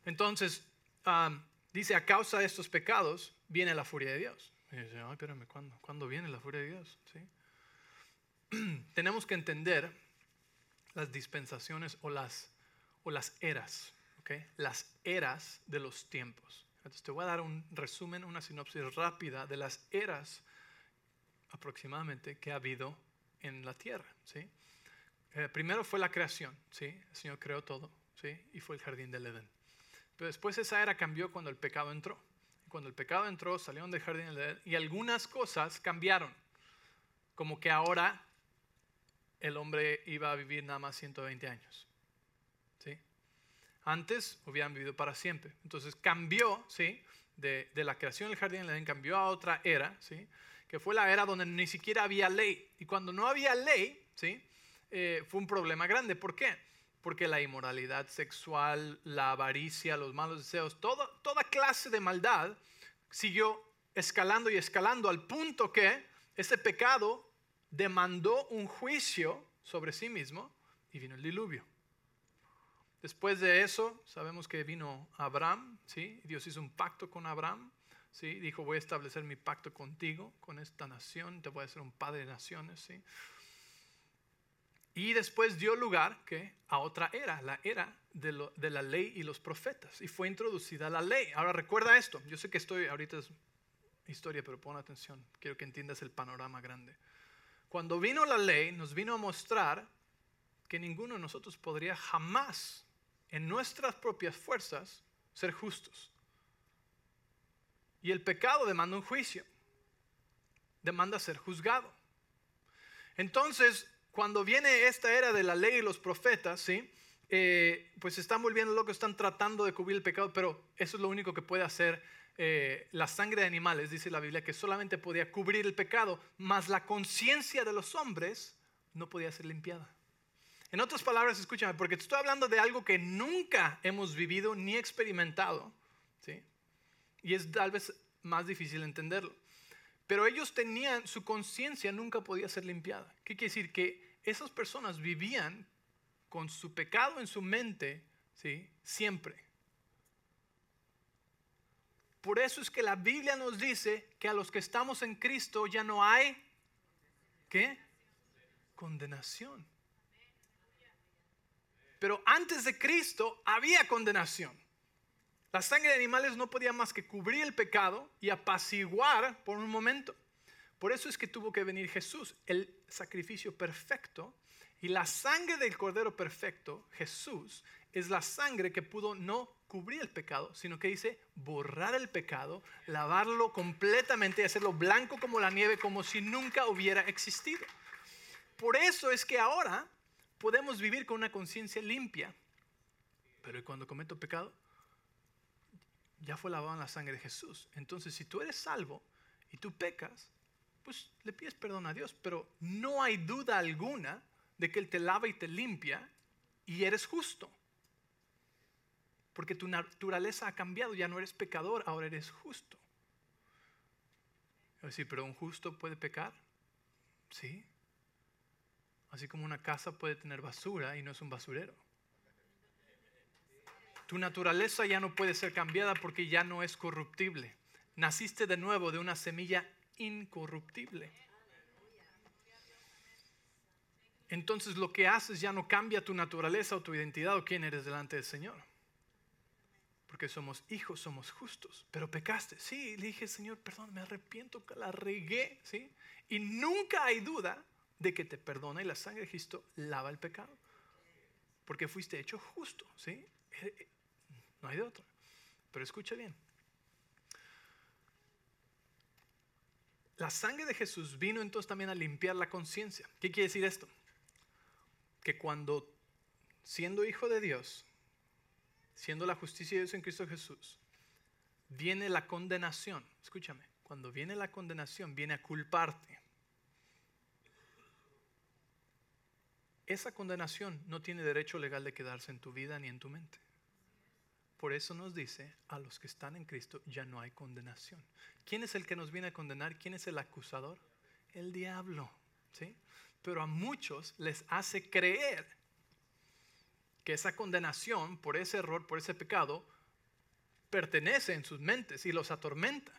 Entonces, dice, a causa de estos pecados viene la furia de Dios. Y dice, ay, espérame, ¿cuándo? ¿cuándo viene la furia de Dios? ¿Sí? Tenemos que entender las dispensaciones o las, o las eras, ¿okay? las eras de los tiempos. Entonces te voy a dar un resumen, una sinopsis rápida de las eras aproximadamente que ha habido en la tierra. ¿sí? Eh, primero fue la creación, ¿sí? el Señor creó todo, ¿sí? y fue el jardín del Edén. Pero después esa era cambió cuando el pecado entró. Cuando el pecado entró, salieron del jardín y algunas cosas cambiaron. Como que ahora el hombre iba a vivir nada más 120 años. ¿sí? Antes hubieran vivido para siempre. Entonces cambió ¿sí? de, la creación del jardín del Edén, a otra era, ¿sí? que fue la era donde ni siquiera había ley. Y cuando no había ley, ¿sí? Eh, fue un problema grande. ¿Por qué? Porque la inmoralidad sexual, la avaricia, los malos deseos, toda, clase de maldad siguió escalando y escalando al punto que ese pecado demandó un juicio sobre sí mismo y vino el diluvio. Después de eso, sabemos que vino Abraham, ¿sí? Dios hizo un pacto con Abraham, ¿sí? Dijo, voy a establecer mi pacto contigo, con esta nación, te voy a hacer un padre de naciones, ¿sí? Y después dio lugar ¿qué? a otra era, la era de, de, la ley y los profetas. Y fue introducida la ley. Ahora recuerda esto. Yo sé que estoy, ahorita es historia, pero pon atención. Quiero que entiendas el panorama grande. Cuando vino la ley, nos vino a mostrar que ninguno de nosotros podría jamás, en nuestras propias fuerzas, ser justos. Y el pecado demanda un juicio. Demanda ser juzgado. Entonces, cuando viene esta era de la ley y los profetas, ¿sí? Eh, pues se están volviendo locos, están tratando de cubrir el pecado, pero eso es lo único que puede hacer eh, la sangre de animales, dice la Biblia, que solamente podía cubrir el pecado, mas la conciencia de los hombres no podía ser limpiada. En otras palabras, escúchame, porque te estoy hablando de algo que nunca hemos vivido ni experimentado, ¿sí? Y es tal vez más difícil entenderlo. Pero ellos tenían, su conciencia nunca podía ser limpiada. ¿Qué quiere decir? Que esas personas vivían con su pecado en su mente, ¿sí? Siempre. Por eso es que la Biblia nos dice que a los que estamos en Cristo ya no hay, ¿qué? Condenación. Pero antes de Cristo había condenación. La sangre de animales no podía más que cubrir el pecado y apaciguar por un momento. Por eso es que tuvo que venir Jesús, el sacrificio perfecto. Y la sangre del Cordero perfecto, Jesús, es la sangre que pudo no cubrir el pecado, sino que dice borrar el pecado, lavarlo completamente y hacerlo blanco como la nieve, como si nunca hubiera existido. Por eso es que ahora podemos vivir con una conciencia limpia. Pero cuando cometo pecado, ya fue lavado en la sangre de Jesús. Entonces, si tú eres salvo y tú pecas, pues le pides perdón a Dios. Pero no hay duda alguna de que Él te lava y te limpia y eres justo. Porque tu naturaleza ha cambiado, ya no eres pecador, ahora eres justo. Sí, pero un justo puede pecar. Sí. Así como una casa puede tener basura y no es un basurero. Tu naturaleza ya no puede ser cambiada porque ya no es corruptible. Naciste de nuevo de una semilla incorruptible. Entonces lo que haces ya no cambia tu naturaleza o tu identidad o quién eres delante del Señor. Porque somos hijos, somos justos. Pero pecaste. Sí, le dije, Señor, perdón, me arrepiento que la regué. ¿sí? Y nunca hay duda de que te perdona y la sangre de Cristo lava el pecado. Porque fuiste hecho justo. ¿sí? Eh, eh, no hay de otra. Pero escucha bien. La sangre de Jesús vino entonces también a limpiar la conciencia. ¿Qué quiere decir esto? Que cuando siendo hijo de Dios, siendo la justicia de Dios en Cristo Jesús, viene la condenación. Escúchame, cuando viene la condenación, viene a culparte. Esa condenación no tiene derecho legal de quedarse en tu vida ni en tu mente. Por eso nos dice, a los que están en Cristo ya no hay condenación. ¿Quién es el que nos viene a condenar? ¿Quién es el acusador? El diablo. ¿sí? Pero a muchos les hace creer que esa condenación por ese error, por ese pecado, pertenece en sus mentes y los atormenta.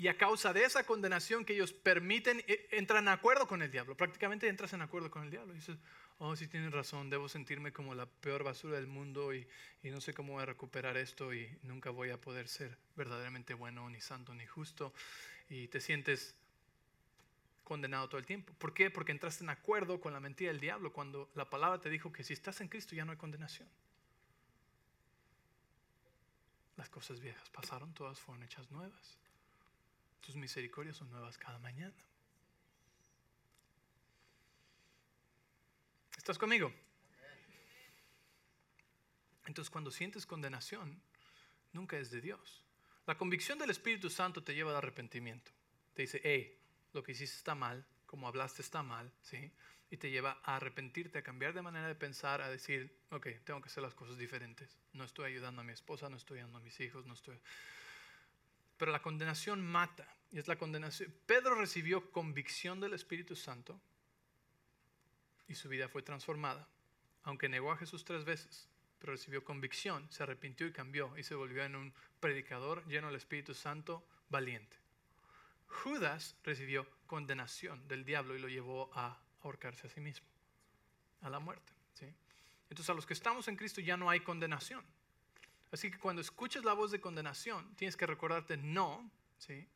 Y a causa de esa condenación que ellos permiten, e, entran en acuerdo con el diablo. Prácticamente entras en acuerdo con el diablo. Y dices, oh, sí tienes razón, debo sentirme como la peor basura del mundo y, y, no sé cómo voy a recuperar esto y nunca voy a poder ser verdaderamente bueno, ni santo, ni justo. Y te sientes condenado todo el tiempo. ¿Por qué? Porque entraste en acuerdo con la mentira del diablo cuando la palabra te dijo que si estás en Cristo ya no hay condenación. Las cosas viejas pasaron, todas fueron hechas nuevas. Tus misericordias son nuevas cada mañana. ¿Estás conmigo? Entonces cuando sientes condenación, nunca es de Dios. La convicción del Espíritu Santo te lleva al arrepentimiento. Te dice, hey, lo que hiciste está mal, como hablaste está mal, ¿sí? Y te lleva a arrepentirte, a cambiar de manera de pensar, a decir, ok, tengo que hacer las cosas diferentes. No estoy ayudando a mi esposa, no estoy ayudando a mis hijos, no estoy... Pero la condenación mata. Y es la condenación. Pedro recibió convicción del Espíritu Santo y su vida fue transformada. Aunque negó a Jesús tres veces, pero recibió convicción, se arrepintió y cambió y se volvió en un predicador lleno del Espíritu Santo, valiente. Judas recibió condenación del diablo y lo llevó a ahorcarse a sí mismo, a la muerte. ¿sí? Entonces a los que estamos en Cristo ya no hay condenación. Así que cuando escuches la voz de condenación, tienes que recordarte, no, ¿sí?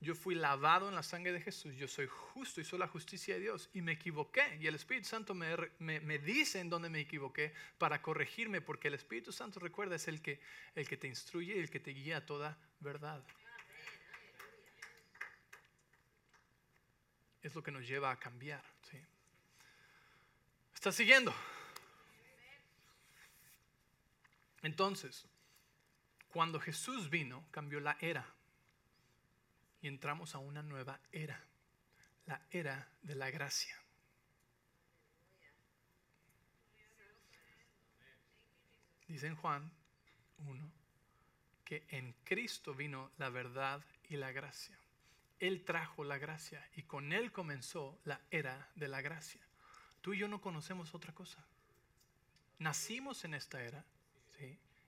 yo fui lavado en la sangre de Jesús, yo soy justo y soy la justicia de Dios y me equivoqué. Y el Espíritu Santo me, me, dice en dónde me equivoqué para corregirme, porque el Espíritu Santo, recuerda, es el que, el que te instruye y el que te guía a toda verdad. Es lo que nos lleva a cambiar. ¿sí? ¿Estás siguiendo? Entonces, cuando Jesús vino, cambió la era y entramos a una nueva era, la era de la gracia. Dice en Juan 1 que en Cristo vino la verdad y la gracia. Él trajo la gracia y con Él comenzó la era de la gracia. Tú y yo no conocemos otra cosa. Nacimos en esta era,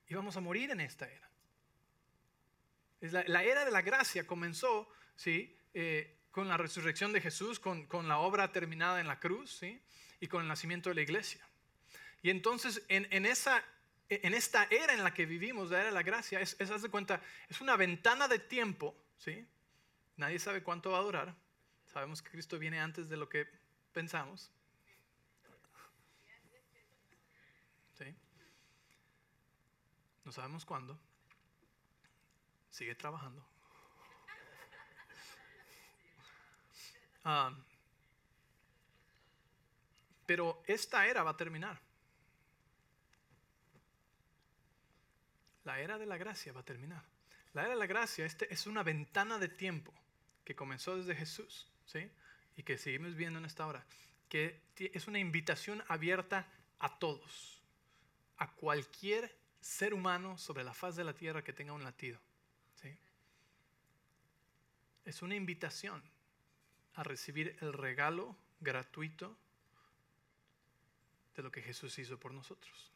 Y vamos a morir en esta era. Es la, la era de la gracia comenzó, ¿sí? Eh, con la resurrección de Jesús, con, con, la obra terminada en la cruz, ¿sí? Y con el nacimiento de la iglesia. Y entonces, en, en esa en esta era en la que vivimos, la era de la gracia, es, es, de cuenta, es una ventana de tiempo, ¿sí? Nadie sabe cuánto va a durar. Sabemos que Cristo viene antes de lo que pensamos. ¿Sí? No sabemos cuándo. Sigue trabajando. Ah, pero esta era va a terminar. la era de la gracia va a terminar. La era de la gracia este, es una ventana de tiempo que comenzó desde Jesús, ¿sí? Y que seguimos viendo en esta hora, que es una invitación abierta a todos, a cualquier ser humano sobre la faz de la tierra que tenga un latido, ¿sí? Es una invitación a recibir el regalo gratuito de lo que Jesús hizo por nosotros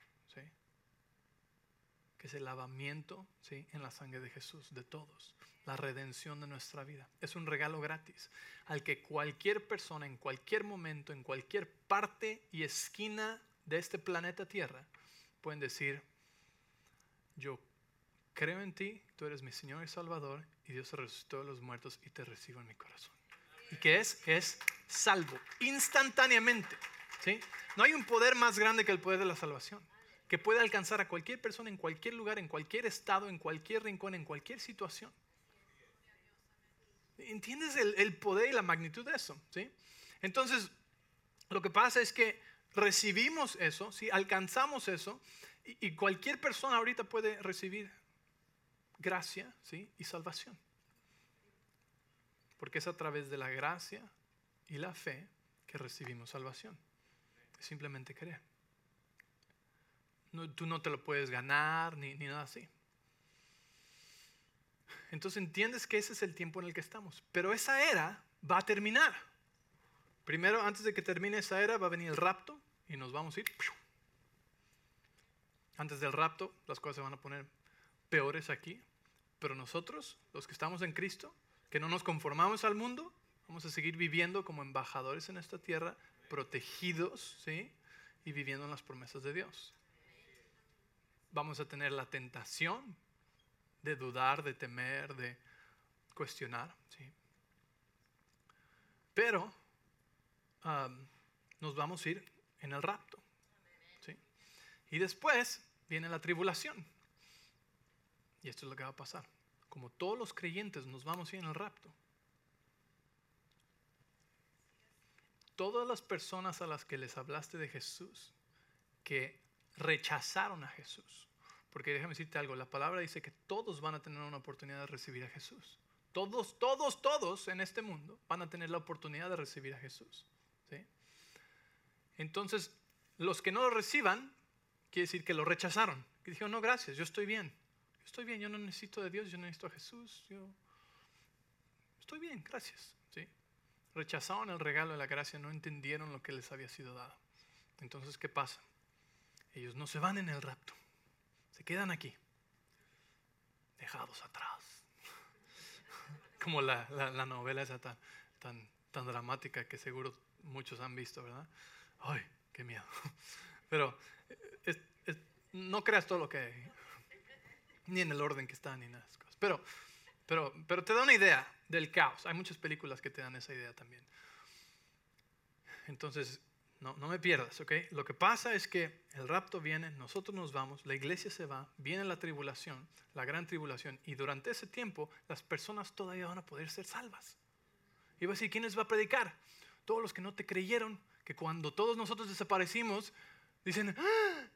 que es el lavamiento ¿sí? en la sangre de Jesús, de todos, la redención de nuestra vida. Es un regalo gratis al que cualquier persona en cualquier momento, en cualquier parte y esquina de este planeta Tierra, pueden decir, yo creo en ti, tú eres mi Señor y Salvador, y Dios resucitó de los muertos y te recibo en mi corazón. ¿Y qué es? Es salvo, instantáneamente. ¿sí? No hay un poder más grande que el poder de la salvación que puede alcanzar a cualquier persona en cualquier lugar, en cualquier estado, en cualquier rincón, en cualquier situación. ¿Entiendes el, poder y la magnitud de eso? ¿sí? Entonces, lo que pasa es que recibimos eso, ¿sí? alcanzamos eso, y, cualquier persona ahorita puede recibir gracia ¿sí? y salvación. Porque es a través de la gracia y la fe que recibimos salvación. simplemente creer tú no te lo puedes ganar ni, ni nada así. Entonces entiendes que ese es el tiempo en el que estamos. Pero esa era va a terminar. Primero, antes de que termine esa era, va a venir el rapto y nos vamos a ir. Antes del rapto, las cosas se van a poner peores aquí. Pero nosotros, los que estamos en Cristo, que no nos conformamos al mundo, vamos a seguir viviendo como embajadores en esta tierra, protegidos, ¿sí? Y viviendo en las promesas de Dios vamos a tener la tentación de dudar, de temer, de cuestionar. ¿sí? Pero nos vamos a ir en el rapto. ¿sí? Y después viene la tribulación. Y esto es lo que va a pasar. Como todos los creyentes nos vamos a ir en el rapto. Todas las personas a las que les hablaste de Jesús, que rechazaron a Jesús. Porque déjame decirte algo, la palabra dice que todos van a tener una oportunidad de recibir a Jesús. Todos, todos, todos en este mundo van a tener la oportunidad de recibir a Jesús. ¿sí? Entonces, los que no lo reciban, quiere decir que lo rechazaron. Que dijeron, no, gracias, yo estoy bien. Yo estoy bien, yo no necesito de Dios, yo no necesito a Jesús. Yo estoy bien, gracias. ¿sí? Rechazaron el regalo de la gracia, no entendieron lo que les había sido dado. Entonces, ¿qué pasa? Ellos no se van en el rapto, se quedan aquí, dejados atrás. Como la, la, novela esa tan, tan, tan dramática que seguro muchos han visto, ¿verdad? Ay, qué miedo. Pero no creas todo lo que hay, ni en el orden que están, ni de esas cosas. Pero, pero, pero te da una idea del caos. Hay muchas películas que te dan esa idea también. Entonces, no, no me pierdas, ¿ok? Lo que pasa es que el rapto viene, nosotros nos vamos, la iglesia se va, viene la tribulación, la gran tribulación, y durante ese tiempo las personas todavía van a poder ser salvas. Va a decir, ¿quién les va a predicar? Todos los que no te creyeron, que cuando todos nosotros desaparecimos, dicen, ¡Ah!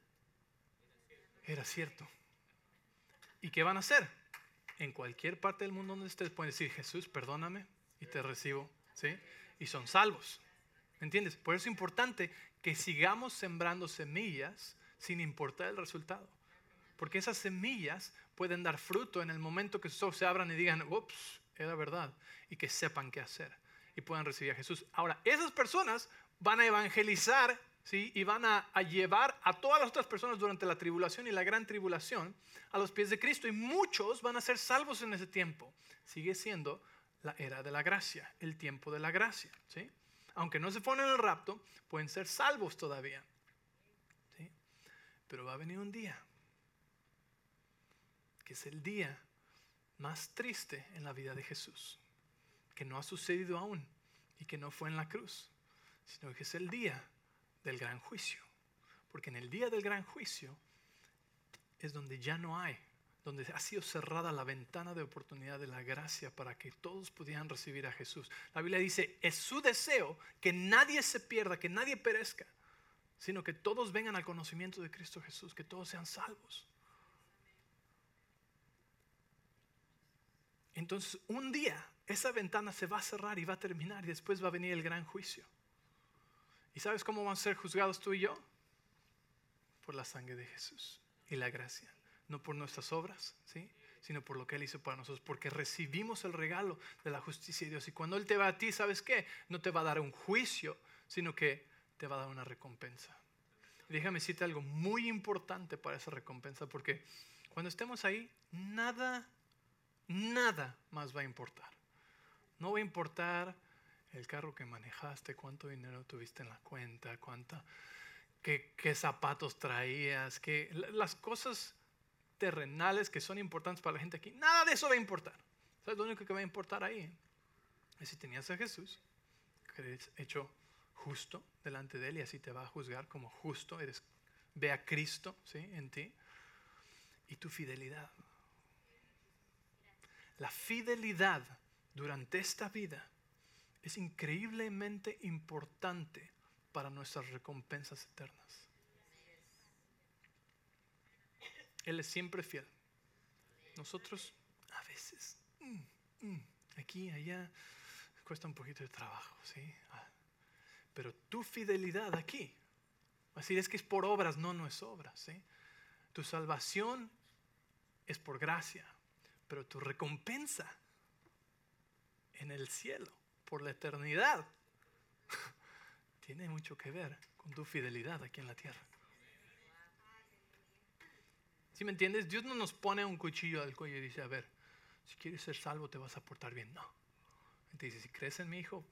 era cierto. ¿Y qué van a hacer? En cualquier parte del mundo donde estés pueden decir, Jesús, perdóname y te recibo, ¿sí? Y son salvos. ¿Entiendes? Por eso es importante que sigamos sembrando semillas sin importar el resultado. Porque esas semillas pueden dar fruto en el momento que sus ojos se abran y digan, ups, era verdad. Y que sepan qué hacer. Y puedan recibir a Jesús. Ahora, esas personas van a evangelizar, ¿sí? Y van a, a llevar a todas las otras personas durante la tribulación y la gran tribulación a los pies de Cristo. Y muchos van a ser salvos en ese tiempo. Sigue siendo la era de la gracia, el tiempo de la gracia, ¿sí? Aunque no se ponen en el rapto, pueden ser salvos todavía. ¿sí? Pero va a venir un día, que es el día más triste en la vida de Jesús, que no ha sucedido aún y que no fue en la cruz, sino que es el día del gran juicio. Porque en el día del gran juicio es donde ya no hay, donde ha sido cerrada la ventana de oportunidad de la gracia para que todos pudieran recibir a Jesús. La Biblia dice, es su deseo que nadie se pierda, que nadie perezca, sino que todos vengan al conocimiento de Cristo Jesús, que todos sean salvos. Entonces, un día esa ventana se va a cerrar y va a terminar y después va a venir el gran juicio. ¿Y sabes cómo van a ser juzgados tú y yo? Por la sangre de Jesús y la gracia, no por nuestras obras, ¿sí? sino por lo que Él hizo para nosotros, porque recibimos el regalo de la justicia de Dios. Y cuando Él te va a ti, ¿sabes qué? No te va a dar un juicio, sino que te va a dar una recompensa. Déjame decirte algo muy importante para esa recompensa, porque cuando estemos ahí, nada, nada más va a importar. No va a importar el carro que manejaste, cuánto dinero tuviste en la cuenta, cuánta, qué, qué zapatos traías, qué, las cosas terrenales que son importantes para la gente aquí, nada de eso va a importar. ¿Sabes? Lo único que va a importar ahí es si tenías a Jesús, que eres hecho justo delante de Él y así te va a juzgar como justo, eres, ve a Cristo ¿sí? en ti y tu fidelidad. La fidelidad durante esta vida es increíblemente importante para nuestras recompensas eternas. Él es siempre fiel. Nosotros a veces, mm, mm, aquí, allá, cuesta un poquito de trabajo, ¿sí? Ah, pero tu fidelidad aquí, así es que es por obras, no, no es obra, ¿sí? Tu salvación es por gracia, pero tu recompensa en el cielo, por la eternidad, tiene mucho que ver con tu fidelidad aquí en la tierra. ¿Sí me entiendes? Dios no nos pone un cuchillo al cuello y dice, a ver, si quieres ser salvo te vas a portar bien. No. Te dice, si crees en mi hijo,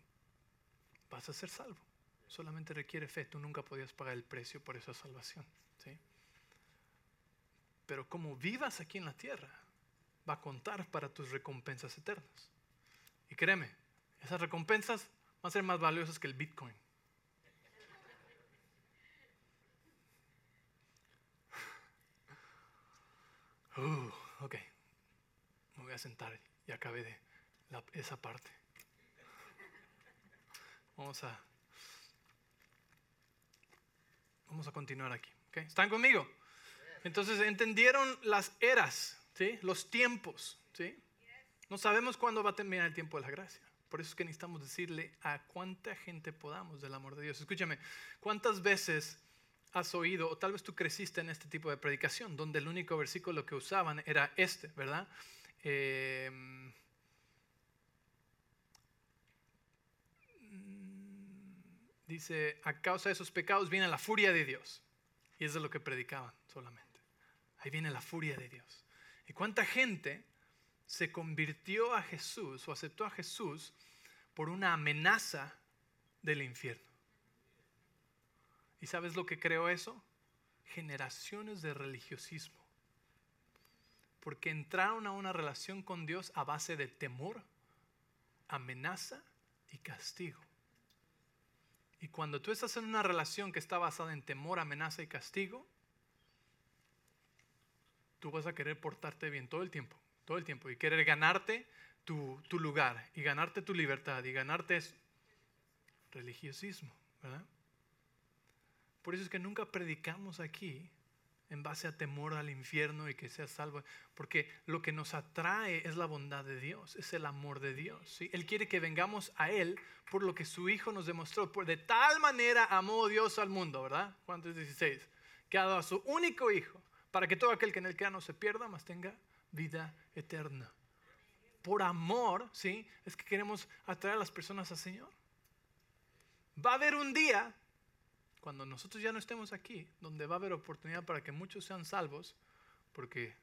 vas a ser salvo. Solamente requiere fe. Tú nunca podías pagar el precio por esa salvación. ¿sí? Pero como vivas aquí en la tierra, va a contar para tus recompensas eternas. Y créeme, esas recompensas van a ser más valiosas que el Bitcoin. Uh, ok, me voy a sentar y acabé de esa parte. Vamos a, vamos a continuar aquí. ¿okay? ¿Están conmigo? Entonces, entendieron las eras, ¿sí? los tiempos. ¿sí? No sabemos cuándo va a terminar el tiempo de la gracia. Por eso es que necesitamos decirle a cuánta gente podamos del amor de Dios. Escúchame, ¿cuántas veces has oído, o tal vez tú creciste en este tipo de predicación, donde el único versículo que usaban era este, ¿verdad? Eh, dice, a causa de esos pecados viene la furia de Dios. Y es de lo que predicaban solamente. Ahí viene la furia de Dios. ¿Y cuánta gente se convirtió a Jesús o aceptó a Jesús por una amenaza del infierno? ¿Y sabes lo que creó eso? Generaciones de religiosismo. Porque entraron a una relación con Dios a base de temor, amenaza y castigo. Y cuando tú estás en una relación que está basada en temor, amenaza y castigo, tú vas a querer portarte bien todo el tiempo, todo el tiempo, y querer ganarte tu, lugar, y ganarte tu libertad, y ganarte religiosismo, ¿verdad? Por eso es que nunca predicamos aquí en base a temor al infierno y que sea salvo, porque lo que nos atrae es la bondad de Dios, es el amor de Dios. ¿sí? Él quiere que vengamos a Él por lo que su Hijo nos demostró. Por de tal manera amó Dios al mundo, ¿verdad? Juan 16. Que ha dado a su único Hijo para que todo aquel que en él crea no se pierda, mas tenga vida eterna. Por amor, ¿sí? Es que queremos atraer a las personas al Señor. Va a haber un día, cuando nosotros ya no estemos aquí, donde va a haber oportunidad para que muchos sean salvos, porque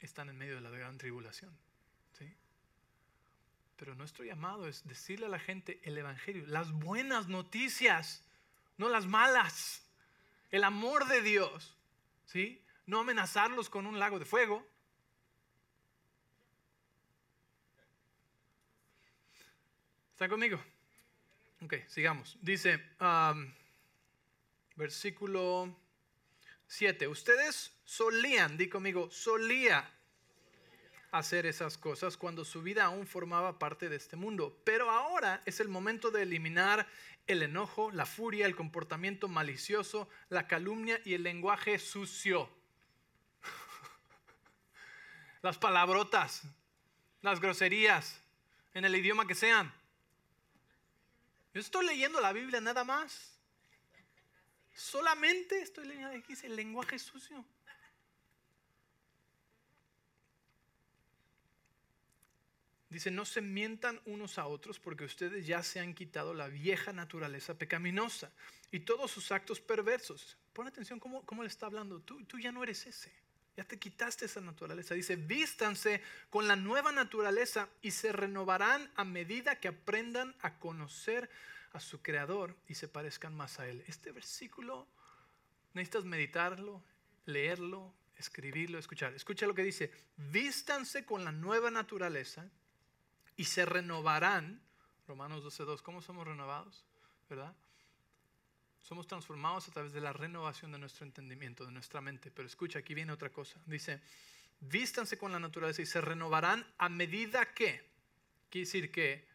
están en medio de la gran tribulación. ¿sí? Pero nuestro llamado es decirle a la gente el Evangelio, las buenas noticias, no las malas, el amor de Dios, ¿sí? no amenazarlos con un lago de fuego. ¿Está conmigo? Ok, sigamos. Dice, versículo 7. Ustedes solían, di conmigo, solía hacer esas cosas cuando su vida aún formaba parte de este mundo. Pero ahora es el momento de eliminar el enojo, la furia, el comportamiento malicioso, la calumnia y el lenguaje sucio. las palabrotas, las groserías, en el idioma que sean. Yo estoy leyendo la Biblia nada más. Solamente estoy leyendo aquí el lenguaje sucio. Dice, no se mientan unos a otros porque ustedes ya se han quitado la vieja naturaleza pecaminosa y todos sus actos perversos. Pon atención cómo, cómo le está hablando. Tú, tú ya no eres ese. Ya te quitaste esa naturaleza. Dice, vístanse con la nueva naturaleza y se renovarán a medida que aprendan a conocer a su creador y se parezcan más a él. Este versículo necesitas meditarlo, leerlo, escribirlo, escuchar. Escucha lo que dice, vístanse con la nueva naturaleza y se renovarán. Romanos 12.2, ¿cómo somos renovados? ¿Verdad? Somos transformados a través de la renovación de nuestro entendimiento, de nuestra mente. Pero escucha, aquí viene otra cosa. Dice, vístanse con la naturaleza y se renovarán a medida que, quiere decir que,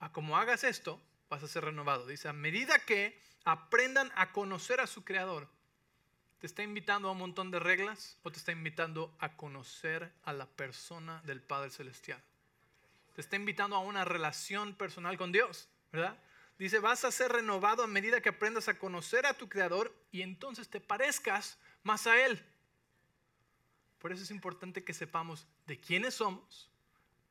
a como hagas esto, vas a ser renovado. Dice, a medida que aprendan a conocer a su creador. ¿Te está invitando a un montón de reglas o te está invitando a conocer a la persona del Padre Celestial? te está invitando a una relación personal con Dios, ¿verdad? Dice, vas a ser renovado a medida que aprendas a conocer a tu Creador y entonces te parezcas más a Él. Por eso es importante que sepamos de quiénes somos,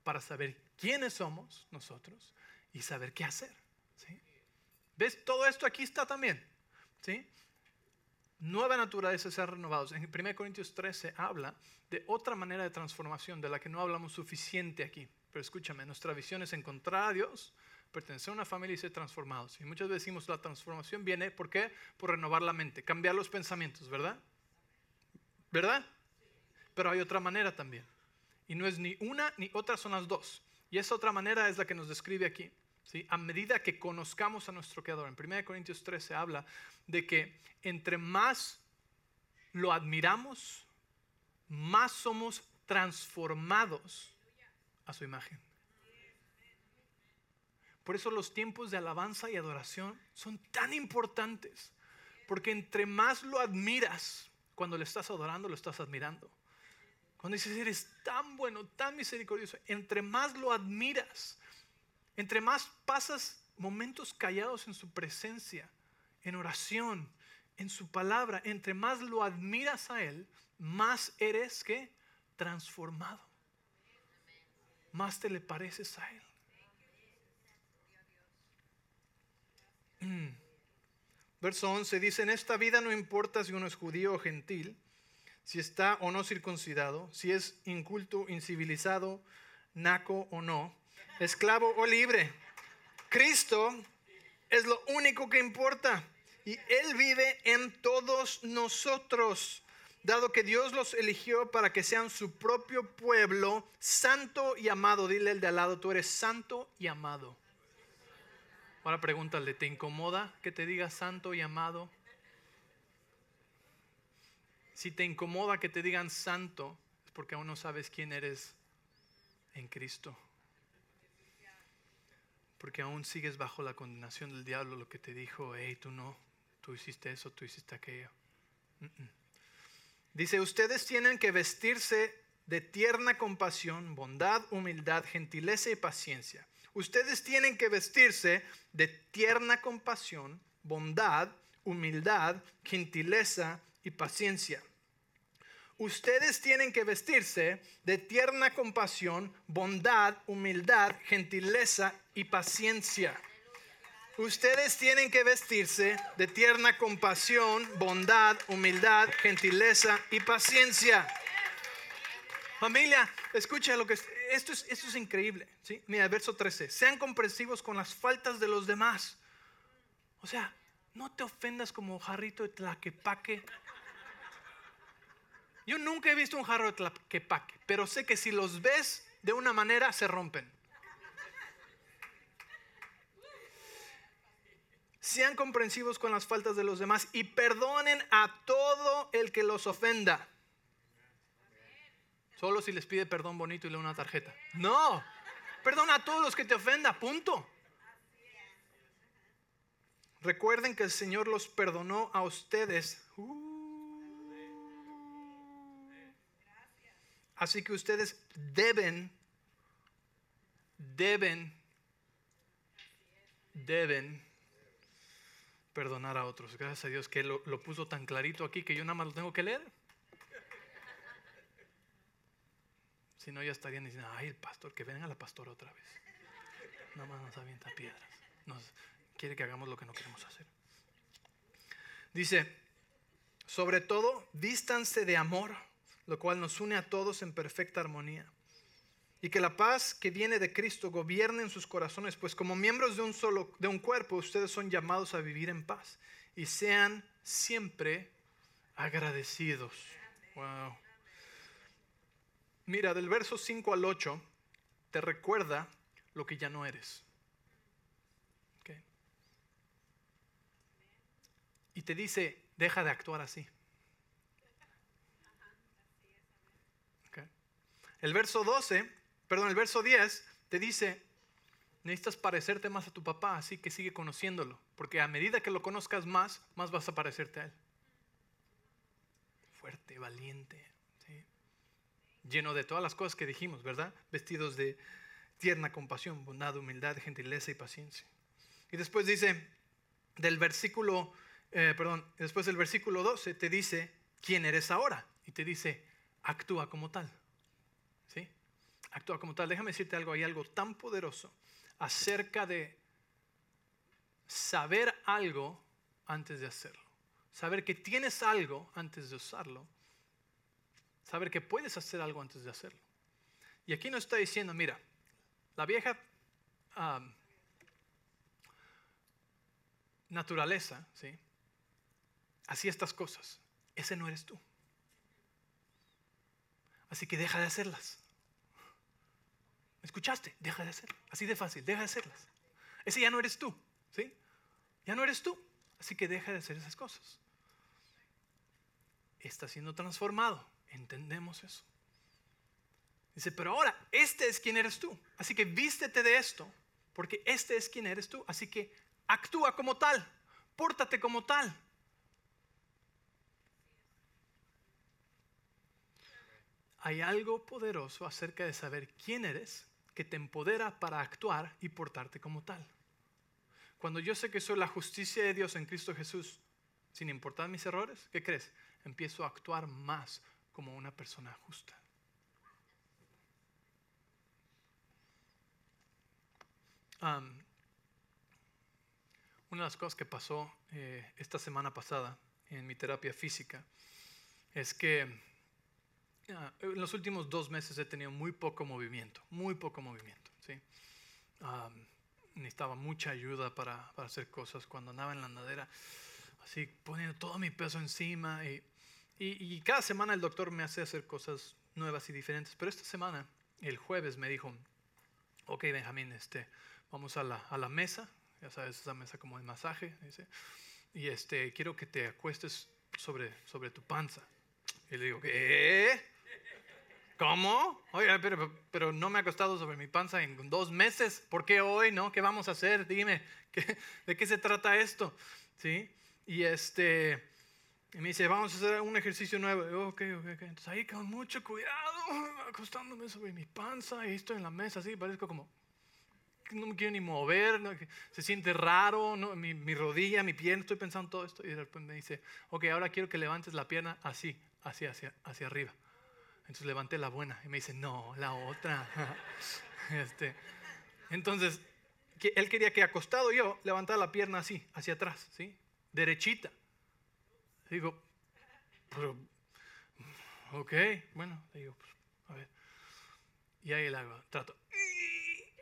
para saber quiénes somos nosotros y saber qué hacer. ¿sí? ¿Ves? Todo esto aquí está también. ¿sí? Nueva naturaleza ser renovados. En 1 Corintios 13 habla de otra manera de transformación de la que no hablamos suficiente aquí. Pero escúchame, nuestra visión es encontrar a Dios, pertenecer a una familia y ser transformados. Y muchas veces decimos la transformación viene, ¿por qué? Por renovar la mente, cambiar los pensamientos, ¿verdad? ¿Verdad? Pero hay otra manera también. Y no es ni una ni otra, son las dos. Y esa otra manera es la que nos describe aquí. ¿sí? A medida que conozcamos a nuestro Creador. En 1 Corintios 13 habla de que entre más lo admiramos, más somos transformados a su imagen. Por eso los tiempos de alabanza y adoración son tan importantes, porque entre más lo admiras, cuando le estás adorando, lo estás admirando. Cuando dices, eres tan bueno, tan misericordioso, entre más lo admiras, entre más pasas momentos callados en su presencia, en oración, en su palabra, entre más lo admiras a Él, más eres que transformado más te le pareces a Él. Mm. Verso 11 dice, en esta vida no importa si uno es judío o gentil, si está o no circuncidado, si es inculto, incivilizado, naco o no, esclavo o libre. Cristo es lo único que importa y Él vive en todos nosotros dado que Dios los eligió para que sean su propio pueblo, santo y amado. Dile el de al lado, tú eres santo y amado. Ahora pregúntale, ¿te incomoda que te diga santo y amado? Si te incomoda que te digan santo, es porque aún no sabes quién eres en Cristo. Porque aún sigues bajo la condenación del diablo, lo que te dijo, hey, tú no, tú hiciste eso, tú hiciste aquello. Dice, ustedes tienen que vestirse de tierna compasión, bondad, humildad, gentileza y paciencia. Ustedes tienen que vestirse de tierna compasión, bondad, humildad, gentileza y paciencia. Ustedes tienen que vestirse de tierna compasión, bondad, humildad, gentileza y paciencia. Ustedes tienen que vestirse de tierna compasión, bondad, humildad, gentileza y paciencia. Familia, escucha lo que esto es, esto es increíble. ¿sí? Mira, verso 13. Sean comprensivos con las faltas de los demás. O sea, no te ofendas como jarrito de tlaquepaque. Yo nunca he visto un jarro de tlaquepaque, pero sé que si los ves de una manera se rompen. Sean comprensivos con las faltas de los demás y perdonen a todo el que los ofenda. Solo si les pide perdón bonito y le una tarjeta. No, perdona a todos los que te ofenda, punto. Recuerden que el Señor los perdonó a ustedes. Así que ustedes deben, deben, deben perdonar a otros. Gracias a Dios que lo, lo puso tan clarito aquí que yo nada más lo tengo que leer. Si no, ya estarían diciendo, ay, el pastor, que venga la pastora otra vez. Nada más nos avienta piedras. Nos quiere que hagamos lo que no queremos hacer. Dice, sobre todo, vístanse de amor, lo cual nos une a todos en perfecta armonía. Y que la paz que viene de Cristo gobierne en sus corazones, pues como miembros de un solo de un cuerpo, ustedes son llamados a vivir en paz y sean siempre agradecidos. Wow. Mira, del verso 5 al 8 te recuerda lo que ya no eres. Y te dice, deja de actuar así. El verso 12 perdón, el verso 10 te dice, necesitas parecerte más a tu papá, así que sigue conociéndolo, porque a medida que lo conozcas más, más vas a parecerte a él. Fuerte, valiente, lleno de todas las cosas que dijimos, ¿verdad? Vestidos de tierna compasión, bondad, humildad, gentileza y paciencia. Y después dice, del versículo, eh, perdón, después del versículo 12 te dice, ¿quién eres ahora? Y te dice, actúa como tal actúa como tal. Déjame decirte algo, hay algo tan poderoso acerca de saber algo antes de hacerlo. Saber que tienes algo antes de usarlo. Saber que puedes hacer algo antes de hacerlo. Y aquí nos está diciendo, mira, la vieja naturaleza, ¿sí? Así estas cosas. Ese no eres tú. Así que deja de hacerlas escuchaste? Deja de hacerlo. Así de fácil, deja de hacerlas. Ese ya no eres tú, ¿sí? Ya no eres tú. Así que deja de hacer esas cosas. Está siendo transformado. Entendemos eso. Dice, pero ahora, este es quien eres tú. Así que vístete de esto, porque este es quien eres tú. Así que actúa como tal, pórtate como tal. Hay algo poderoso acerca de saber quién eres que te empodera para actuar y portarte como tal. Cuando yo sé que soy la justicia de Dios en Cristo Jesús, sin importar mis errores, ¿qué crees? Empiezo a actuar más como una persona justa. una de las cosas que pasó eh, esta semana pasada en mi terapia física es que en los últimos dos meses he tenido muy poco movimiento, muy poco movimiento. ¿sí? necesitaba mucha ayuda para, para, hacer cosas cuando andaba en la andadera, así poniendo todo mi peso encima. Y, y, cada semana el doctor me hace hacer cosas nuevas y diferentes, pero esta semana, el jueves, me dijo, ok Benjamín, este, vamos a la, a la mesa, ya sabes, esa mesa como de masaje, y este, quiero que te acuestes sobre, sobre tu panza. Y le digo, ¿qué? ¿Cómo? Oye, pero, pero no me ha costado sobre mi panza en dos meses. ¿Por qué hoy? ¿No? ¿Qué vamos a hacer? Dime, ¿de qué se trata esto? ¿Sí? Y este, y me dice, vamos a hacer un ejercicio nuevo. ok, ok, ok. Entonces ahí con mucho cuidado, acostándome sobre mi panza y estoy en la mesa así, parezco como, no me quiero ni mover, se siente raro, mi, mi, rodilla, mi pierna, estoy pensando todo esto. Y de repente me dice, ok, ahora quiero que levantes la pierna así, así, hacia, hacia arriba. Entonces levanté la buena y me dice, no, la otra. este, entonces, él quería que acostado yo levantara la pierna así, hacia atrás, ¿sí? Derechita. Digo, pero, ok, bueno, digo, pues, a ver. Y ahí la hago, trato.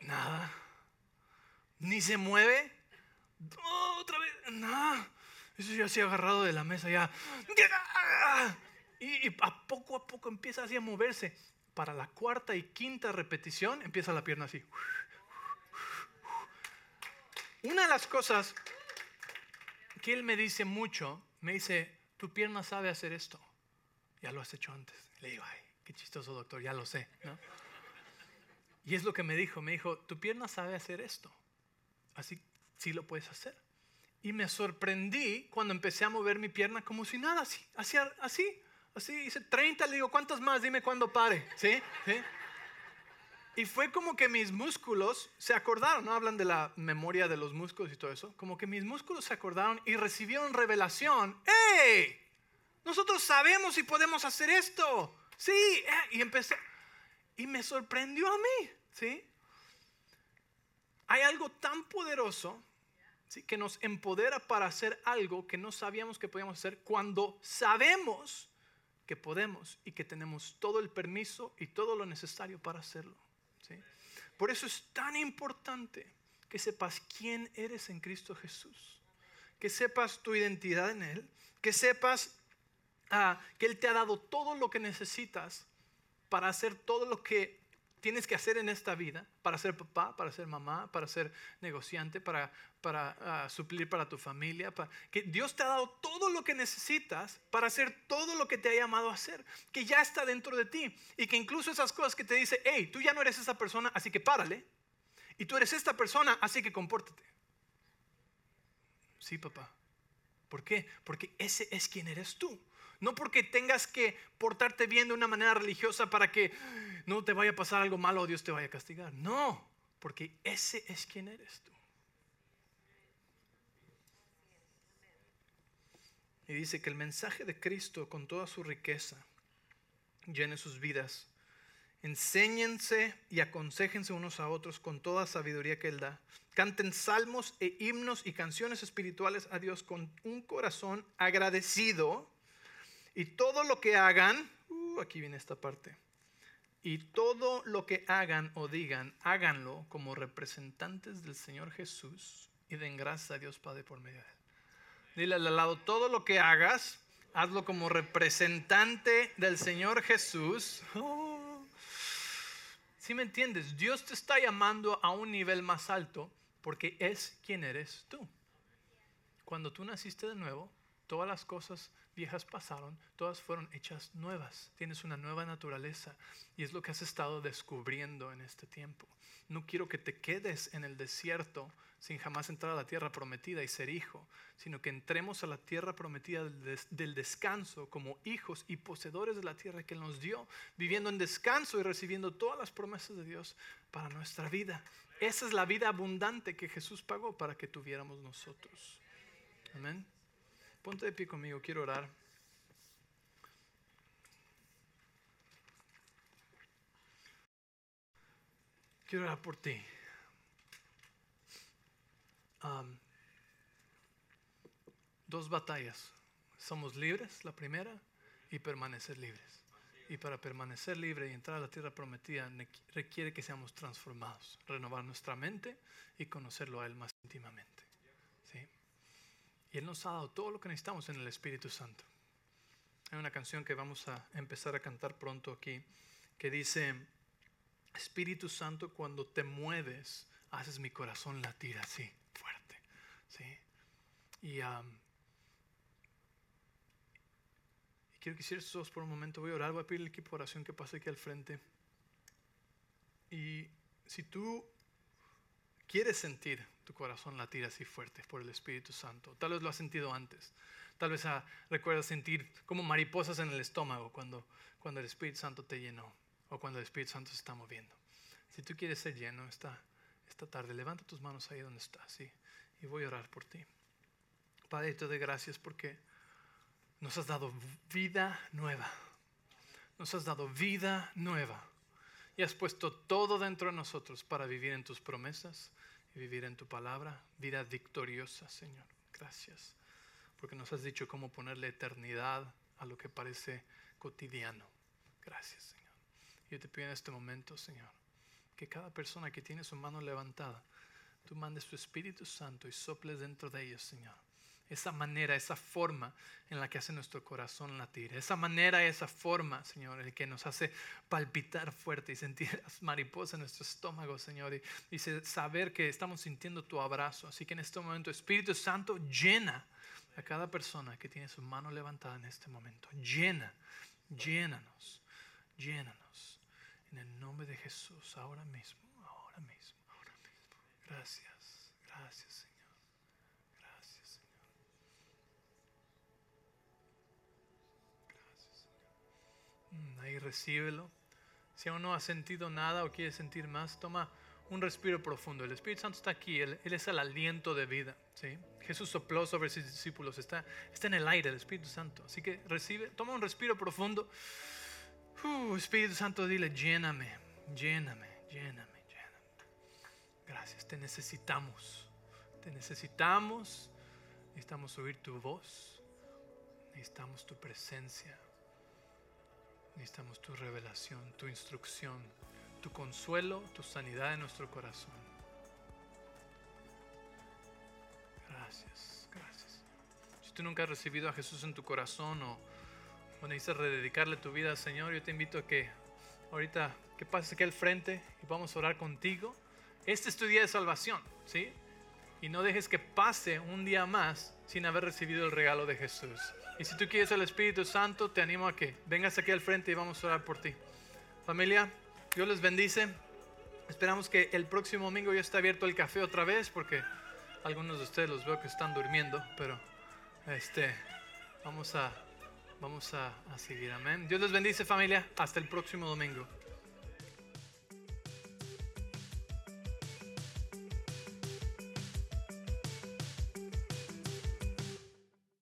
Nada. Ni se mueve. otra vez. Nada. Eso ya ha agarrado de la mesa ya. Y, y a poco a poco empieza así a moverse. Para la cuarta y quinta repetición empieza la pierna así. Una de las cosas que él me dice mucho, me dice, tu pierna sabe hacer esto. Ya lo has hecho antes. Le digo, ay, qué chistoso doctor, ya lo sé. Y es lo que me dijo, me dijo, tu pierna sabe hacer esto. Así sí lo puedes hacer. Y me sorprendí cuando empecé a mover mi pierna como si nada, así, así, así, así. Hice 30, le digo, ¿cuántas más? Dime cuándo pare. ¿Sí? ¿Sí? Y fue como que mis músculos se acordaron, ¿no? Hablan de la memoria de los músculos y todo eso. Como que mis músculos se acordaron y recibieron revelación. ¡Hey! Nosotros sabemos y podemos hacer esto. Sí. Eh, y empecé. Y me sorprendió a mí. ¿Sí? Hay algo tan poderoso ¿sí? que nos empodera para hacer algo que no sabíamos que podíamos hacer cuando sabemos que podemos y que tenemos todo el permiso y todo lo necesario para hacerlo. Por eso es tan importante que sepas quién eres en Cristo Jesús, que sepas tu identidad en Él, que sepas ah, que Él te ha dado todo lo que necesitas para hacer todo lo que tienes que hacer en esta vida para ser papá, para ser mamá, para ser negociante, para, para ah, suplir para tu familia. que Dios te ha dado todo lo que necesitas para hacer todo lo que te ha llamado a hacer, que ya está dentro de ti y que incluso esas cosas que te dice, hey, tú ya no eres esa persona, así que párale. Y tú eres esta persona, así que compórtate. Sí, papá. ¿Por qué? Porque ese es quien eres tú. No porque tengas que portarte bien de una manera religiosa para que no te vaya a pasar algo malo o Dios te vaya a castigar. No, porque ese es quien eres tú. Y dice que el mensaje de Cristo con toda su riqueza llene sus vidas. Enséñense y aconsejense unos a otros con toda sabiduría que Él da. Canten salmos e himnos y canciones espirituales a Dios con un corazón agradecido y todo lo que hagan, uh, aquí viene esta parte, y todo lo que hagan o digan, háganlo como representantes del Señor Jesús y den gracias a Dios Padre por medio de él. Dile al lado, todo lo que hagas, hazlo como representante del Señor Jesús. Si me entiendes, Dios te está llamando a un nivel más alto porque es quien eres tú. Cuando tú naciste de nuevo, todas las cosas viejas pasaron, todas fueron hechas nuevas. Tienes una nueva naturaleza y es lo que has estado descubriendo en este tiempo. No quiero que te quedes en el desierto sin jamás entrar a la tierra prometida y ser hijo, sino que entremos a la tierra prometida del descanso como hijos y poseedores de la tierra que nos dio, viviendo en descanso y recibiendo todas las promesas de Dios para nuestra vida. Esa es la vida abundante que Jesús pagó para que tuviéramos nosotros. Amén. Ponte de pie conmigo, quiero orar. Quiero orar por ti. dos batallas. Somos libres, la primera, y permanecer libres. Y para permanecer libre y entrar a la tierra prometida requiere que seamos transformados, renovar nuestra mente y conocerlo a Él más íntimamente. Y Él nos ha dado todo lo que necesitamos en el Espíritu Santo. Hay una canción que vamos a empezar a cantar pronto aquí, que dice, Espíritu Santo, cuando te mueves, haces mi corazón latir así, fuerte. ¿sí? Y, quiero que tus por un momento. Voy a orar, voy a pedir al equipo de oración que pase aquí al frente. Y si tú quieres sentir tu corazón latir así fuerte por el Espíritu Santo. Tal vez lo has sentido antes. Tal vez ah, recuerdas sentir como mariposas en el estómago cuando, cuando el Espíritu Santo te llenó o cuando el Espíritu Santo se está moviendo. Si tú quieres ser lleno esta, esta tarde, levanta tus manos ahí donde estás ¿sí? y voy a orar por ti. Padre, te doy gracias porque nos has dado vida nueva. Nos has dado vida nueva. Y has puesto todo dentro de nosotros para vivir en tus promesas y vivir en tu palabra, vida victoriosa, Señor. Gracias, porque nos has dicho cómo ponerle eternidad a lo que parece cotidiano. Gracias, Señor. Yo te pido en este momento, Señor, que cada persona que tiene su mano levantada, tú mandes tu Espíritu Santo y soples dentro de ellos, Señor esa manera, esa forma en la que hace nuestro corazón latir, esa manera, esa forma, Señor, el que nos hace palpitar fuerte y sentir las mariposas en nuestro estómago, Señor, y, y saber que estamos sintiendo tu abrazo. Así que en este momento, Espíritu Santo, llena a cada persona que tiene su mano levantada en este momento. Llena, llénanos, llénanos. En el nombre de Jesús, ahora mismo, ahora mismo, ahora mismo. Gracias, gracias, Señor. Ahí recíbelo. Si aún no has sentido nada o quieres sentir más, toma un respiro profundo. El Espíritu Santo está aquí, Él, es el aliento de vida. ¿sí? Jesús sopló sobre sus discípulos, está, está en el aire el Espíritu Santo. Así que recibe, toma un respiro profundo. Uh, Espíritu Santo, dile, lléname, lléname, lléname, lléname. Gracias, te necesitamos. Te necesitamos. Necesitamos oír tu voz. Necesitamos tu presencia. Necesitamos tu revelación, tu instrucción, tu consuelo, tu sanidad en nuestro corazón. Gracias, gracias. Si tú nunca has recibido a Jesús en tu corazón o, o necesitas rededicarle tu vida al Señor, yo te invito a que ahorita que pases aquí al frente y vamos a orar contigo. Este es tu día de salvación, ¿sí? Y no dejes que pase un día más sin haber recibido el regalo de Jesús. Y si tú quieres el Espíritu Santo, te animo a que vengas aquí al frente y vamos a orar por ti. Familia, Dios les bendice. Esperamos que el próximo domingo ya esté abierto el café otra vez porque algunos de ustedes los veo que están durmiendo, pero este, vamos a, vamos a, a seguir. Amén. Dios les bendice familia. Hasta el próximo domingo.